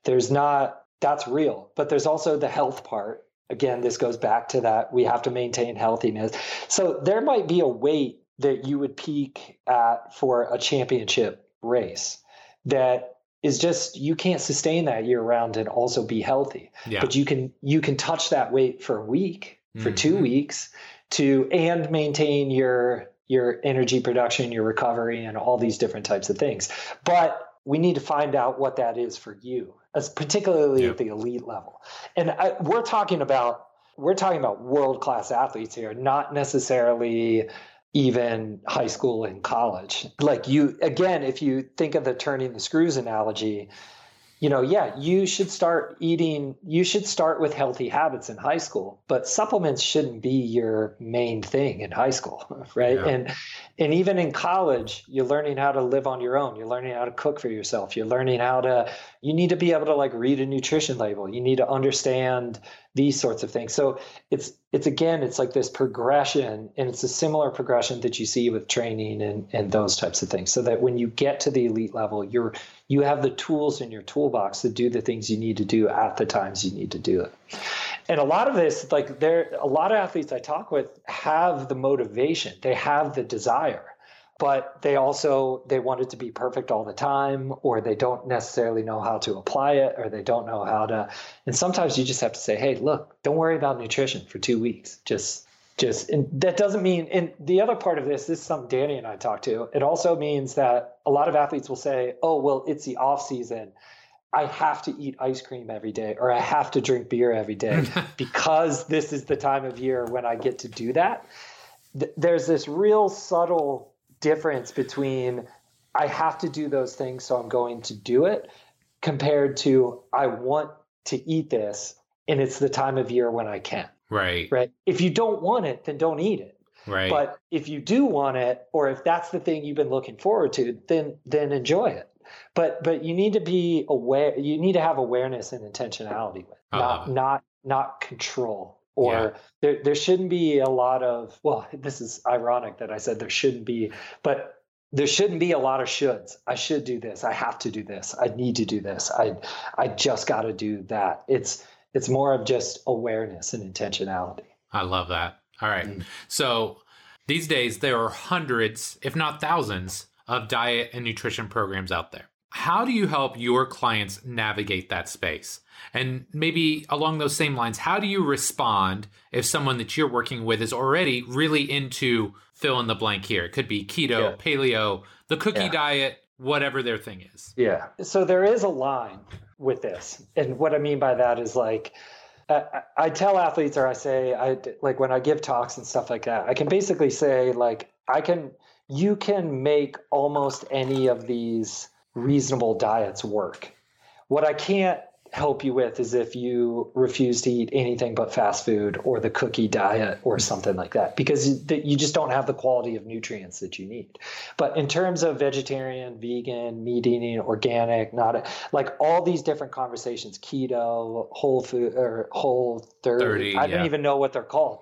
there's not that's real. But there's also the health part. Again this goes back to that we have to maintain healthiness. So there might be a weight that you would peak at for a championship race that is just you can't sustain that year round and also be healthy. Yeah. but you can you can touch that weight for a week for mm-hmm. two weeks to and maintain your your energy production, your recovery, and all these different types of things. But we need to find out what that is for you, as particularly at the elite level. And I, we're talking about we're talking about world class athletes here, not necessarily even high school and college. Like you, again, if you think of the turning the screws analogy, you know, yeah, you should start eating, you should start with healthy habits in high school, but supplements shouldn't be your main thing in high school, right? Yeah. And and even in college, you're learning how to live on your own. You're learning how to cook for yourself. You're learning how to you need to be able to like read a nutrition label. You need to understand these sorts of things. So it's it's again, it's like this progression, and it's a similar progression that you see with training and and those types of things. So that when you get to the elite level, you're you have the tools in your toolbox to do the things you need to do at the times you need to do it. And a lot of this, like there, a lot of athletes I talk with have the motivation, they have the desire but they also they want it to be perfect all the time or they don't necessarily know how to apply it or they don't know how to and sometimes you just have to say hey look don't worry about nutrition for two weeks just just and that doesn't mean and the other part of this, this is something danny and i talked to it also means that a lot of athletes will say oh well it's the off season I have to eat ice cream every day or I have to drink beer every day because this is the time of year when I get to do that. Th- there's this real subtle difference between I have to do those things, so I'm going to do it, compared to I want to eat this and it's the time of year when I can. Right. Right. If you don't want it, then don't eat it. Right. But if you do want it, or if that's the thing you've been looking forward to, then then enjoy it. But but you need to be aware. You need to have awareness and intentionality with, not Uh, not not control. Or Yeah. there there shouldn't be a lot of. Well, this is ironic that I said there shouldn't be, but there shouldn't be a lot of shoulds. I should do this. I have to do this. I need to do this. I I just got to do that. It's it's more of just awareness and intentionality. I love that. All right. Mm. So these days, there are hundreds, if not thousands, of diet and nutrition programs out there. How do you help your clients navigate that space? And maybe along those same lines, how do you respond if someone that you're working with is already really into fill in the blank here? It could be keto, Yeah. paleo, the cookie Yeah. diet, whatever their thing is. Yeah. So there is a line with this. And what I mean by that is like, I, I tell athletes or I say, I like when I give talks and stuff like that, I can basically say, like, I can, you can make almost any of these reasonable diets work. What I can't help you with is if you refuse to eat anything but fast food or the cookie diet or something like that because you you just don't have the quality of nutrients that you need. But in terms of vegetarian vegan meat eating organic not like all these different conversations keto whole food or whole 30, 30, i don't even know what they're called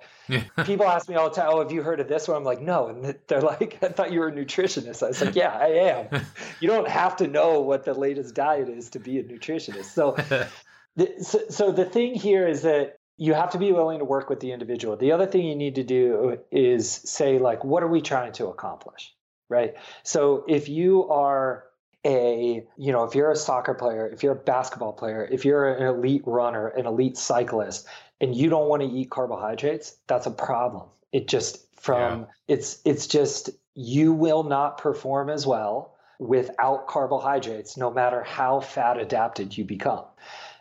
people ask me all the time oh have you heard of this one? I'm like no. And they're like i thought you were a nutritionist. I was like yeah i am. You don't have to know what the latest diet is to be a nutritionist. So the, so, so the thing here is that you have to be willing to work with the individual. The other thing you need to do is say like, what are we trying to accomplish, right? So if you are a, you know, if you're a soccer player, if you're a basketball player, if you're an elite runner, an elite cyclist, and you don't want to eat carbohydrates, that's a problem. It just from it's it's just you will not perform as well without carbohydrates, no matter how fat adapted you become.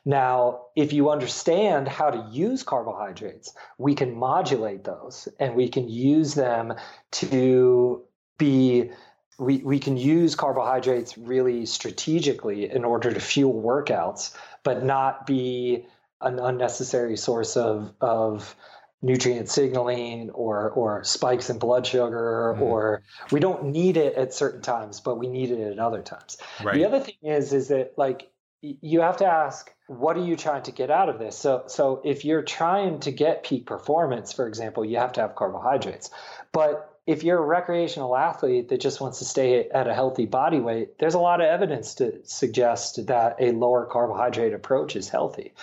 Now, if you understand how to use carbohydrates, we can modulate those and we can use them to be, we, we can use carbohydrates really strategically in order to fuel workouts, but not be an unnecessary source of, of nutrient signaling or or spikes in blood sugar Mhm. or we don't need it at certain times but we need it at other times Right. the other thing is, is that like you have to ask, what are you trying to get out of this? So, so if you're trying to get peak performance, for example, you have to have carbohydrates. But if you're a recreational athlete that just wants to stay at a healthy body weight, there's a lot of evidence to suggest that a lower carbohydrate approach is healthy.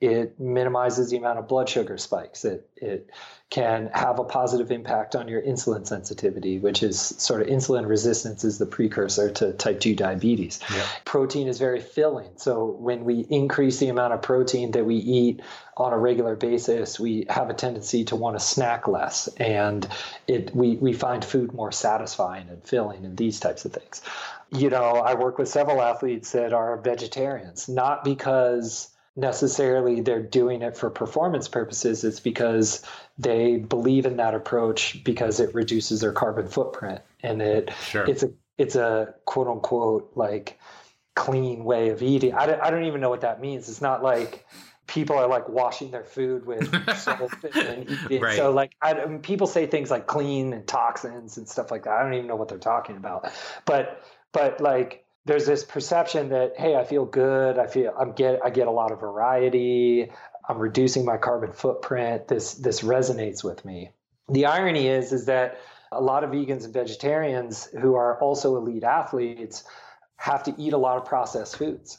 It minimizes the amount of blood sugar spikes. It it can have a positive impact on your insulin sensitivity, which is sort of insulin resistance is the precursor to type 2 diabetes. Protein is very filling. So when we increase the amount of protein that we eat on a regular basis, we have a tendency to want to snack less and it we, we find food more satisfying and filling and these types of things. You know, I work with several athletes that are vegetarians, not because necessarily they're doing it for performance purposes. It's because they believe in that approach because it reduces their carbon footprint and it Sure. it's a it's a quote unquote like clean way of eating. I don't, I don't even know what that means. It's not like people are like washing their food with soap and eating. Right. So like I, I mean, people say things like clean and toxins and stuff like that. I don't even know what they're talking about. But but like there's this perception that hey, I feel good. I feel I'm get I get a lot of variety. I'm reducing my carbon footprint. This this resonates with me. The irony is is that a lot of vegans and vegetarians who are also elite athletes have to eat a lot of processed foods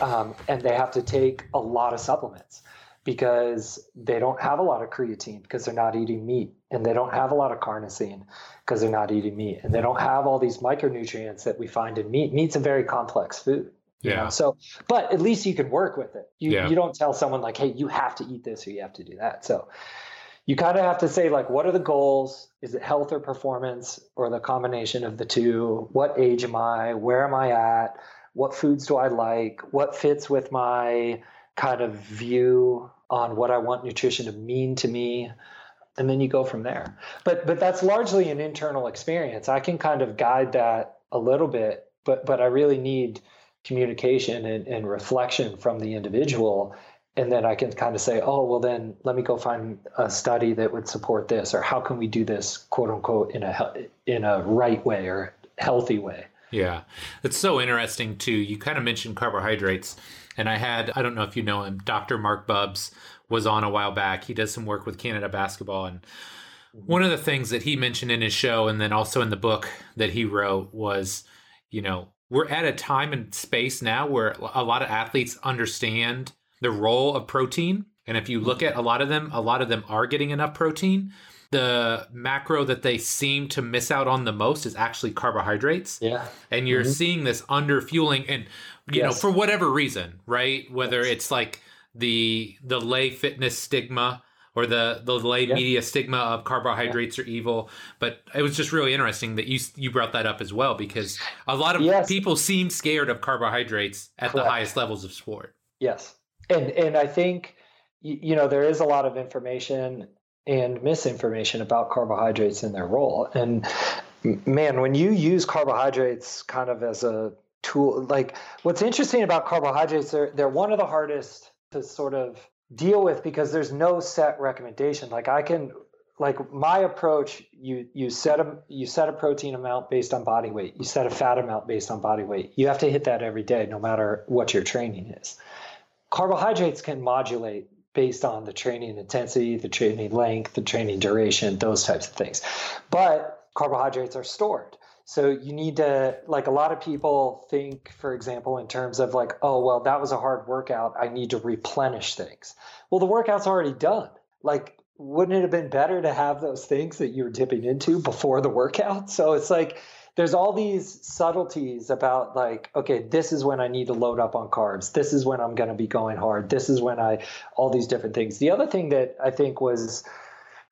um, and they have to take a lot of supplements because they don't have a lot of creatine because they're not eating meat and they don't have a lot of carnosine because they're not eating meat and they don't have all these micronutrients that we find in meat. Meat's a very complex food you Yeah. know? so but at least you can work with it. You, Yeah. you don't tell someone like hey you have to eat this or you have to do that. So you kind of have to say like what are the goals? Is it health or performance or the combination of the two? What age am i? Where am i at? What foods do I like, what fits with my kind of view on what I want nutrition to mean to me and then you go from there. But but that's largely an internal experience. I can kind of guide that a little bit, but but I really need communication and, and reflection from the individual and then I can kind of say, oh, well, then let me go find a study that would support this, or how can we do this, quote unquote, in a in a right way or healthy way. Yeah, it's so interesting too. You kind of mentioned carbohydrates, and I had I don't know if you know him, Dr. Marc Bubbs was on a while back. He does some work with Canada basketball, and one of the things that he mentioned in his show, and then also in the book that he wrote, was, you know, we're at a time and space now where a lot of athletes understand the role of protein. And if you look at a lot of them, a lot of them are getting enough protein. The macro that they seem to miss out on the most is actually carbohydrates. Yeah. And you're mm-hmm. seeing this under fueling and you yes. know, for whatever reason, right? Whether yes. it's like the the lay fitness stigma or the the lay yeah. media stigma of carbohydrates yeah. are evil. But it was just really interesting that you you brought that up as well because a lot of yes. people seem scared of carbohydrates at Correct. the highest levels of sport. Yes, and and I think you know there is a lot of information and misinformation about carbohydrates and their role. And man, when you use carbohydrates kind of as a tool, like what's interesting about carbohydrates, they're they're one of the hardest to sort of deal with because there's no set recommendation. Like I can like my approach you you set a you set a protein amount based on body weight. You set a fat amount based on body weight. You have to hit that every day no matter what your training is. Carbohydrates can modulate based on the training intensity the training length the training duration those types of things. But carbohydrates are stored so you need to, like a lot of people think, for example, in terms of like, oh, well, that was a hard workout. I need to replenish things. Well, the workout's already done. Like, wouldn't it have been better to have those things that you're dipping into before the workout? So it's like, there's all these subtleties about like okay this is when i need to load up on carbs this is when i'm going to be going hard this is when i all these different things the other thing that i think was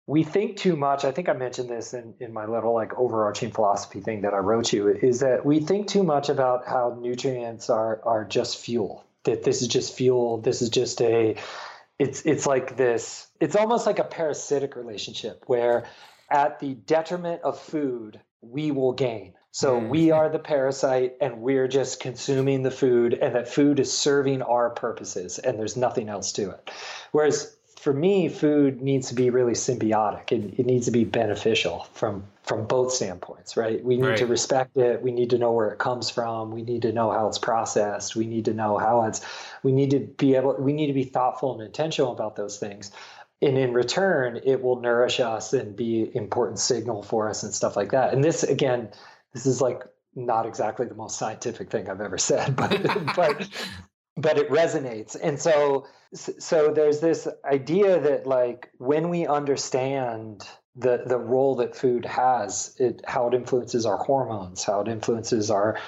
we think too much. I think I mentioned this in, in my little like overarching philosophy thing that I wrote you is that we think too much about how nutrients are are just fuel. That this is just fuel. This is just a it's it's like this it's almost like a parasitic relationship where at the detriment of food we will gain. So mm. we are the parasite and we're just consuming the food and that food is serving our purposes and there's nothing else to it. Whereas for me, food needs to be really symbiotic. It, it needs to be beneficial from from both standpoints, right? We need right. to respect it. We need to know where it comes from. We need to know how it's processed. We need to know how it's. We need to be able. We need to be thoughtful and intentional about those things. And in return, it will nourish us and be important signal for us and stuff like that. And this again, this is like not exactly the most scientific thing I've ever said, but but but it resonates. And so so there's this idea that like when we understand the the role that food has, it how it influences our hormones, how it influences our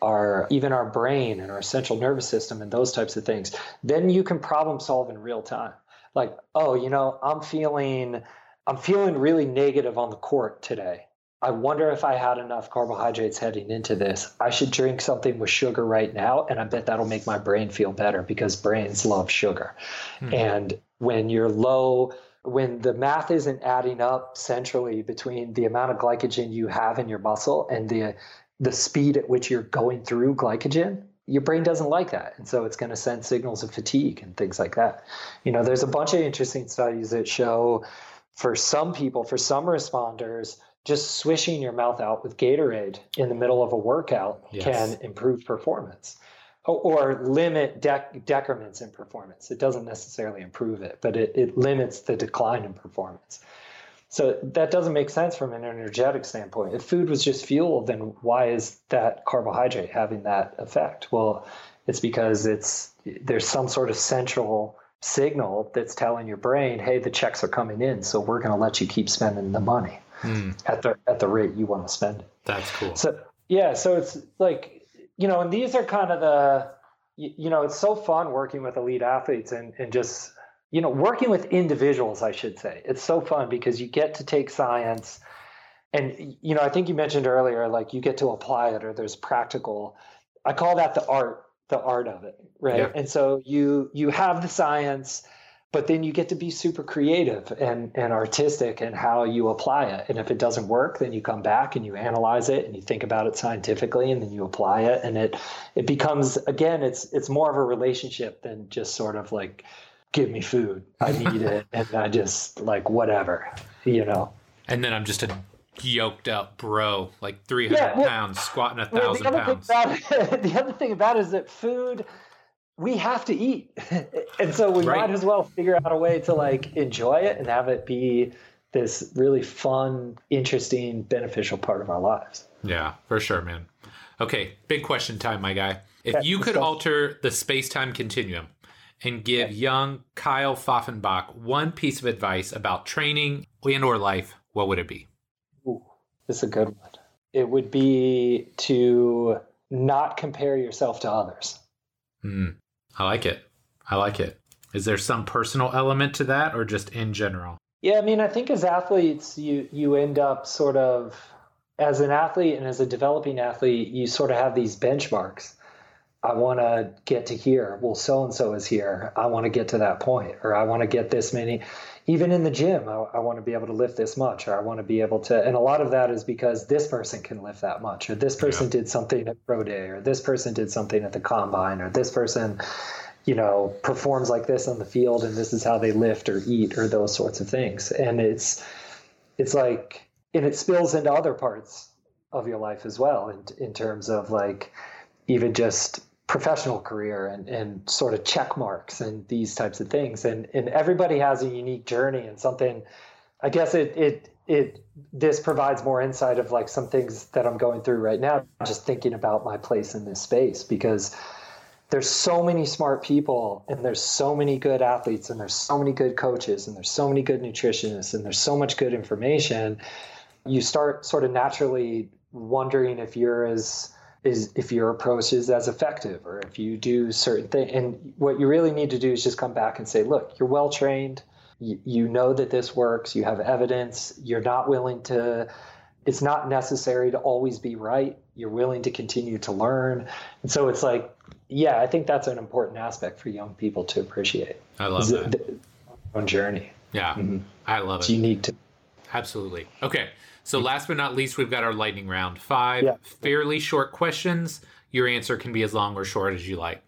our even our brain and our central nervous system and those types of things, then you can problem solve in real time. Like, oh, you know, I'm feeling I'm feeling really negative on the court today. I wonder if I had enough carbohydrates heading into this. I should drink something with sugar right now, and I bet that'll make my brain feel better because brains love sugar. Hmm. And when you're low, when the math isn't adding up centrally between the amount of glycogen you have in your muscle and the the speed at which you're going through glycogen, your brain doesn't like that. And so it's going to send signals of fatigue and things like that. You know, there's a bunch of interesting studies that show for some people, for some responders, just swishing your mouth out with Gatorade in the middle of a workout yes. can improve performance or, or limit dec- decrements in performance. It doesn't necessarily improve it, but it, it limits the decline in performance. So that doesn't make sense from an energetic standpoint. If food was just fuel, then why is that carbohydrate having that effect? Well, it's because it's there's some sort of central signal that's telling your brain, hey, the checks are coming in, so we're going to let you keep spending the money mm. at the at the rate you want to spend it. That's cool. So yeah, so it's like you know, and these are kind of the you know, it's so fun working with elite athletes and and just you know, working with individuals, I should say. It's so fun because you get to take science and you know, I think you mentioned earlier like you get to apply it or there's practical I call that the art, the art of it, right? Yeah. And so you you have the science, but then you get to be super creative and and artistic in how you apply it. And if it doesn't work, then you come back and you analyze it and you think about it scientifically, and then you apply it, and it it becomes again, it's it's more of a relationship than just sort of like give me food, I need it, and I just like whatever, you know. And then I'm just a yoked up bro, like 300 Yeah, well- pounds, squatting a Well, thousand the other pounds. Thing about, the other thing about it is that food, we have to eat, and so we Right. might as well figure out a way to like enjoy it and have it be this really fun, interesting, beneficial part of our lives. Yeah, for sure, man. Okay, big question time, my guy. If Okay, you could alter the space time continuum and give young Kyle Pfaffenbach one piece of advice about training and or life, what would it be? Ooh, this is a good one. It would be to not compare yourself to others. Hmm. I like it. I like it. Is there some personal element to that or just in general? Yeah, I mean, I think as athletes, you you end up sort of as an athlete and as a developing athlete, you sort of have these benchmarks. I want to get to here. Well, so and so is here. I want to get to that point, or I want to get this many. Even in the gym, I, I want to be able to lift this much, or I want to be able to. And a lot of that is because this person can lift that much, or this person did something at pro day, or this person did something at the combine, or this person you know, performs like this on the field and this is how they lift or eat or those sorts of things. And it's it's like and it spills into other parts of your life as well in, in terms of like even just professional career and, and sort of check marks and these types of things. And and everybody has a unique journey and something I guess it it it this provides more insight of like some things that I'm going through right now, just thinking about my place in this space because there's so many smart people and there's so many good athletes and there's so many good coaches and there's so many good nutritionists and there's so much good information you start sort of naturally wondering if you're as is if your approach is as effective or if you do certain things and what you really need to do is just come back and say look you're well trained you, you know that this works you have evidence you're not willing to it's not necessary to always be right you're willing to continue to learn and so it's like yeah, I think that's an important aspect for young people to appreciate. I love that. it- the own journey. Yeah, mm-hmm. I love it. You need to. Absolutely. Okay. So mm-hmm. last but not least, we've got our lightning round. Five Yeah. fairly short questions. Your answer can be as long or short as you like.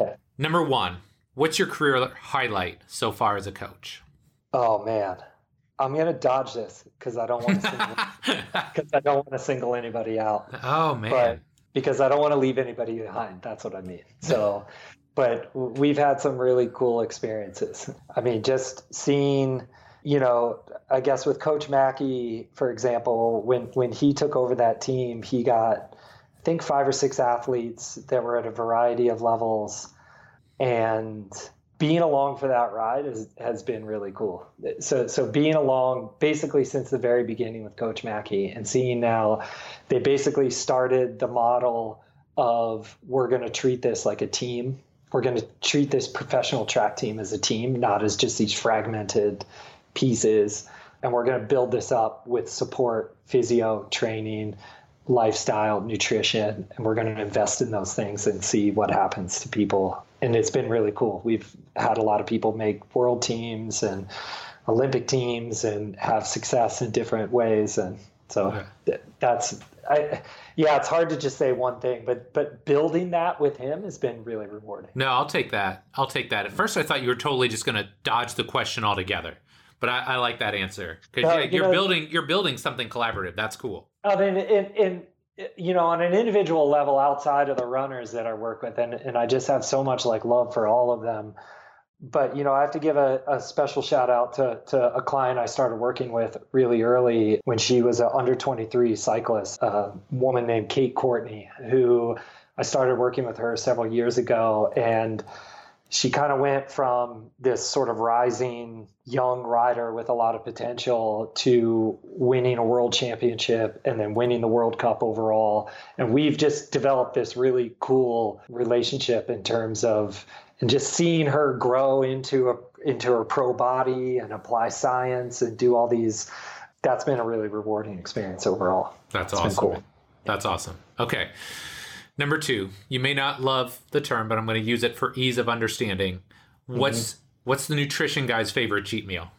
Okay. Number one, what's your career highlight so far as a coach? Oh man, I'm gonna dodge this because I don't want to single because I don't want to single anybody out, oh man. but because I don't want to leave anybody behind. That's what I mean. So, but we've had some really cool experiences. I mean, just seeing, you know, I guess with Coach Mackey, for example, when when he took over that team, he got I think five or six athletes that were at a variety of levels, and being along for that ride is, has been really cool. So so being along basically since the very beginning with Coach Mackey and seeing now they basically started the model of we're going to treat this like a team. We're going to treat this professional track team as a team, not as just these fragmented pieces. And we're going to build this up with support, physio, training, lifestyle, nutrition, and we're going to invest in those things and see what happens to people. And it's been really cool. We've had a lot of people make world teams and Olympic teams and have success in different ways. And so Yeah. that's, I, yeah, it's hard to just say one thing, but but building that with him has been really rewarding. No, I'll take that. I'll take that. At first, I thought you were totally just going to dodge the question altogether, but I, I like that answer because No, yeah, you you're know- building you're building something collaborative. That's cool. Mean, in, in you know, on an individual level, outside of the runners that I work with, and and I just have so much like love for all of them. But you know, I have to give a, a special shout out to to a client I started working with really early when she was an under twenty three cyclist, a woman named Kate Courtney, who I started working with her several years ago, and she kind of went from this sort of rising young rider with a lot of potential to winning a world championship and then winning the World Cup overall. And we've just developed this really cool relationship in terms of and just seeing her grow into a into her pro body and apply science and do all these that's been a really rewarding experience overall. That's It's awesome. cool. That's awesome. Okay. Number two, you may not love the term, but I'm going to use it for ease of understanding. What's mm-hmm. what's the nutrition guy's favorite cheat meal?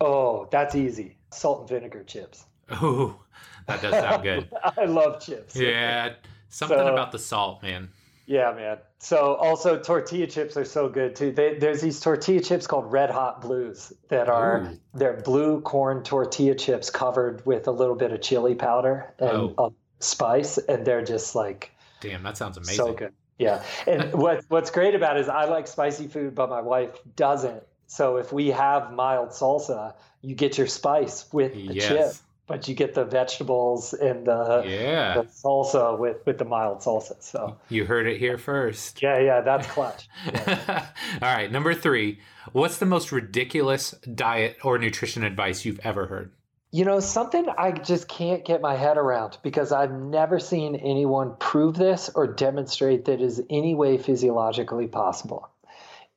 Oh, that's easy. Salt and vinegar chips. Oh, that does sound good. I love chips. Yeah, something so, about the salt, man. Yeah, man. So also tortilla chips are so good too. They, there's these tortilla chips called Red Hot Blues that are Ooh. they're blue corn tortilla chips covered with a little bit of chili powder and oh. spice, and they're just like damn. That sounds amazing. So good. Yeah, and what what's great about it is I like spicy food, but my wife doesn't. So if we have mild salsa, you get your spice with the yes. chip but you get the vegetables and the, yeah. the salsa with, with the mild salsa. So you heard it here first. Yeah, yeah, that's clutch. Yeah. All right, number three. What's the most ridiculous diet or nutrition advice you've ever heard? You know, something I just can't get my head around because I've never seen anyone prove this or demonstrate that is any way physiologically possible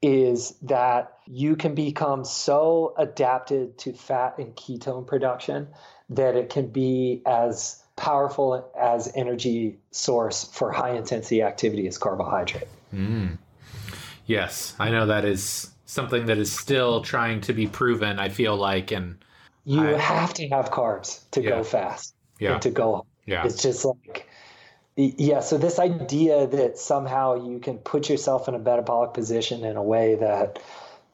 is that you can become so adapted to fat and ketone production that it can be as powerful as energy source for high intensity activity as carbohydrate. Mm. Yes, I know that is something that is still trying to be proven. I feel like, and you I, have to have carbs to yeah. go fast. Yeah. to go. Yeah. It's just like, yeah. So this idea that somehow you can put yourself in a metabolic position in a way that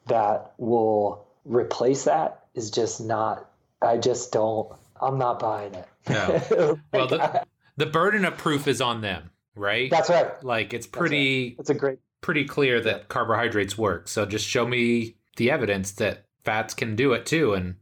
that will replace that is just not. I just don't. I'm not buying it. No. well, the, the burden of proof is on them, right? That's right. Like it's pretty. It's a great. Pretty clear that carbohydrates work. So just show me the evidence that fats can do it too, and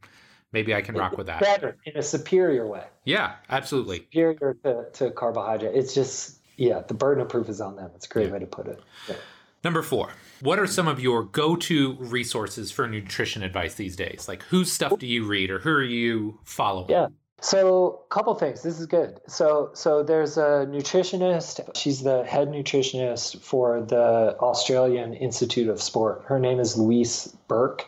maybe I can rock with that. Better in a superior way. Yeah, absolutely. Superior to, to carbohydrate. It's just yeah, the burden of proof is on them. It's a great yeah. way to put it. Yeah. Number four, what are some of your go to resources for nutrition advice these days? Like, whose stuff do you read or who are you following? Yeah. So, a couple things. This is good. So, so there's a nutritionist. She's the head nutritionist for the Australian Institute of Sport. Her name is Louise Burke.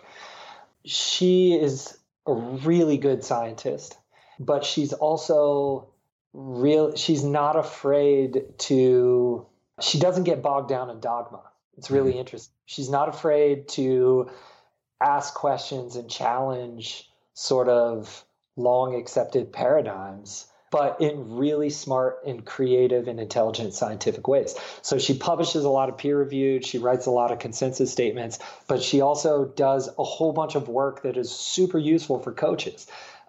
She is a really good scientist, but she's also real. She's not afraid to. She doesn't get bogged down in dogma. It's really mm-hmm. interesting. She's not afraid to ask questions and challenge sort of long accepted paradigms, but in really smart and creative and intelligent scientific ways. So she publishes a lot of peer reviewed, she writes a lot of consensus statements, but she also does a whole bunch of work that is super useful for coaches.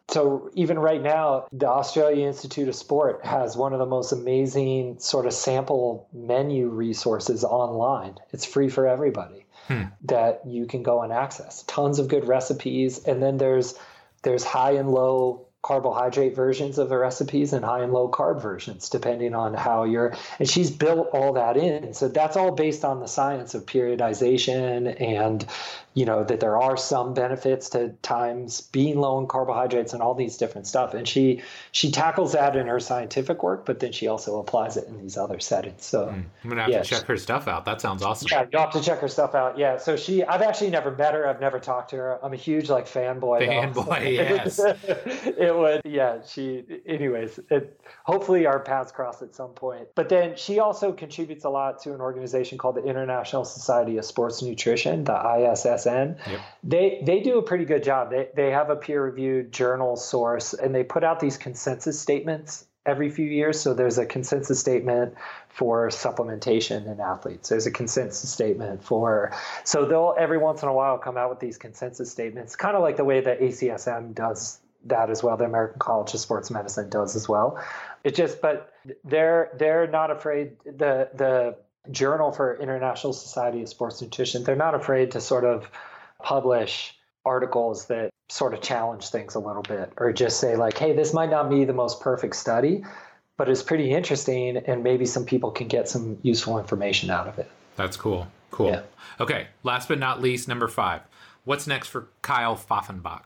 So even right now, the Australia Institute of Sport has one of the most amazing sort of sample menu resources online. It's free for everybody hmm. that you can go and access. Tons of good recipes, and then there's there's high and low carbohydrate versions of the recipes and high and low carb versions depending on how you're and she's built all that in. So that's all based on the science of periodization and you know that there are some benefits to times being low in carbohydrates and all these different stuff. And she she tackles that in her scientific work but then she also applies it in these other settings. So mm, i'm gonna have yeah, to check she, her stuff out. That sounds awesome. Yeah you have to check her stuff out. Yeah so she i've actually never met her. I've never talked to her. I'm a huge like fanboy. Fanboy yes it would yeah she anyways it hopefully our paths cross at some point but then she also contributes a lot to an organization called the international society of sports nutrition the issn Yep. They they do a pretty good job. They they have a peer reviewed journal source and they put out these consensus statements every few years. So there's a consensus statement for supplementation in athletes. There's a consensus statement for so they'll every once in a while come out with these consensus statements, kind of like the way that ACSM does that as well. The American College of Sports Medicine does as well. It just but they're they're not afraid the the Journal for International Society of Sports Nutrition, they're not afraid to sort of publish articles that sort of challenge things a little bit or just say like hey this might not be the most perfect study but it's pretty interesting and maybe some people can get some useful information out of it. That's cool. Cool. Yeah. okay. Last but not least number five. What's next for kyle pfaffenbach?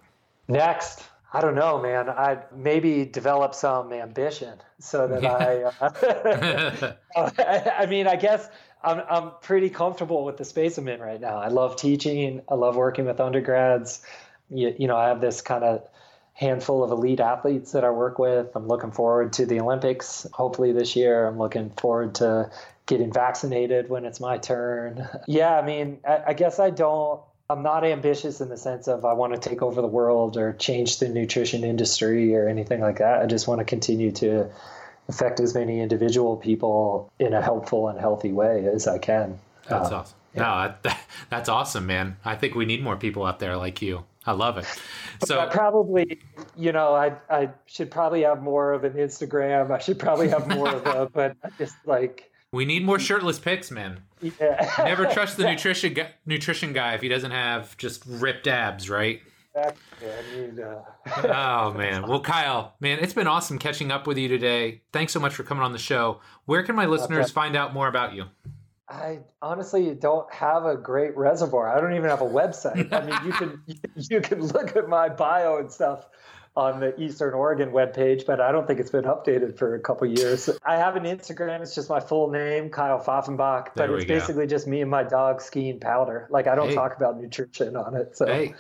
Next I don't know, man. I maybe develop some ambition so that yeah. I. Uh, I mean, I guess I'm I'm pretty comfortable with the space I'm in right now. I love teaching. I love working with undergrads. You, you know, I have this kind of handful of elite athletes that I work with. I'm looking forward to the Olympics, hopefully this year. I'm looking forward to getting vaccinated when it's my turn. Yeah, I mean, I, I guess I don't. I'm not ambitious in the sense of I want to take over the world or change the nutrition industry or anything like that. I just want to continue to affect as many individual people in a helpful and healthy way as I can. That's uh, awesome. Yeah. No, that, that's awesome, man. I think we need more people out there like you. I love it. So I probably, you know, I I should probably have more of an Instagram. I should probably have more of a, but I just like we need more shirtless pics, man. Yeah. Never trust the nutrition guy, nutrition guy if he doesn't have just ripped abs, right? Exactly. I need, uh... oh man. Well, Kyle, man, it's been awesome catching up with you today. Thanks so much for coming on the show. Where can my listeners okay. find out more about you? I honestly don't have a great reservoir. I don't even have a website. I mean, you can you can look at my bio and stuff on the Eastern Oregon webpage, but I don't think it's been updated for a couple years. I have an Instagram. It's just my full name, Kyle Pfaffenbach, but it's basically just me and my dog skiing powder. Like I don't hey. talk about nutrition on it. So. Hey.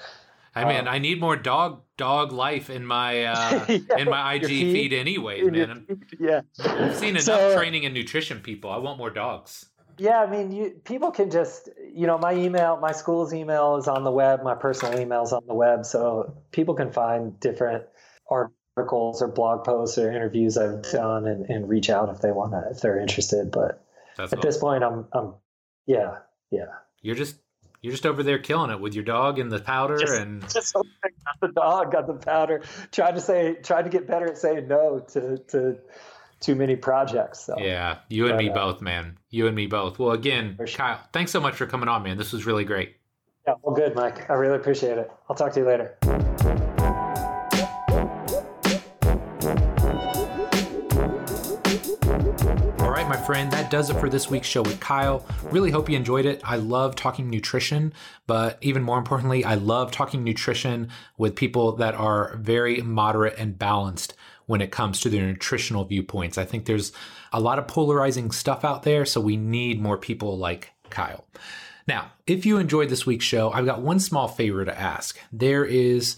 I mean, um, I need more dog dog life in my uh, yeah, in my IG feed, feed anyways, man. yeah, I've seen enough so, training and nutrition people. I want more dogs. Yeah, I mean, you, people can just, you know, my email, my school's email is on the web, my personal email is on the web, so people can find different articles or blog posts or interviews I've done and, and reach out if they want to, if they're interested. But That's at awesome. this point, I'm, I'm, yeah, yeah. You're just, you're just over there killing it with your dog and the powder just, and just got the dog, got the powder. Tried to say, tried to get better at saying no to to too many projects. So. Yeah, you and but, me uh, both, man. You and me both. Well, again, sure. Kyle, thanks so much for coming on, man. This was really great. Yeah, well, good, Mike. I really appreciate it. I'll talk to you later. All right, my friend, that does it for this week's show with Kyle. Really hope you enjoyed it. I love talking nutrition, but even more importantly, I love talking nutrition with people that are very moderate and balanced when it comes to their nutritional viewpoints. I think there's a lot of polarizing stuff out there, so we need more people like Kyle. Now, if you enjoyed this week's show, I've got one small favor to ask. There is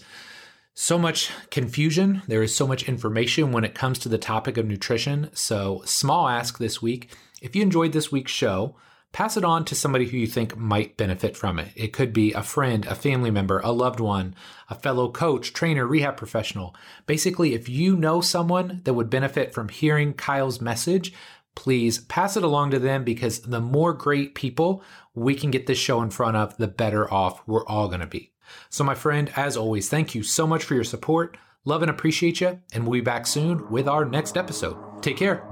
so much confusion, there is so much information when it comes to the topic of nutrition. So, small ask this week if you enjoyed this week's show, pass it on to somebody who you think might benefit from it. It could be a friend, a family member, a loved one, a fellow coach, trainer, rehab professional. Basically, if you know someone that would benefit from hearing Kyle's message, please pass it along to them because the more great people we can get this show in front of, the better off we're all going to be. So, my friend, as always, thank you so much for your support. Love and appreciate you, and we'll be back soon with our next episode. Take care.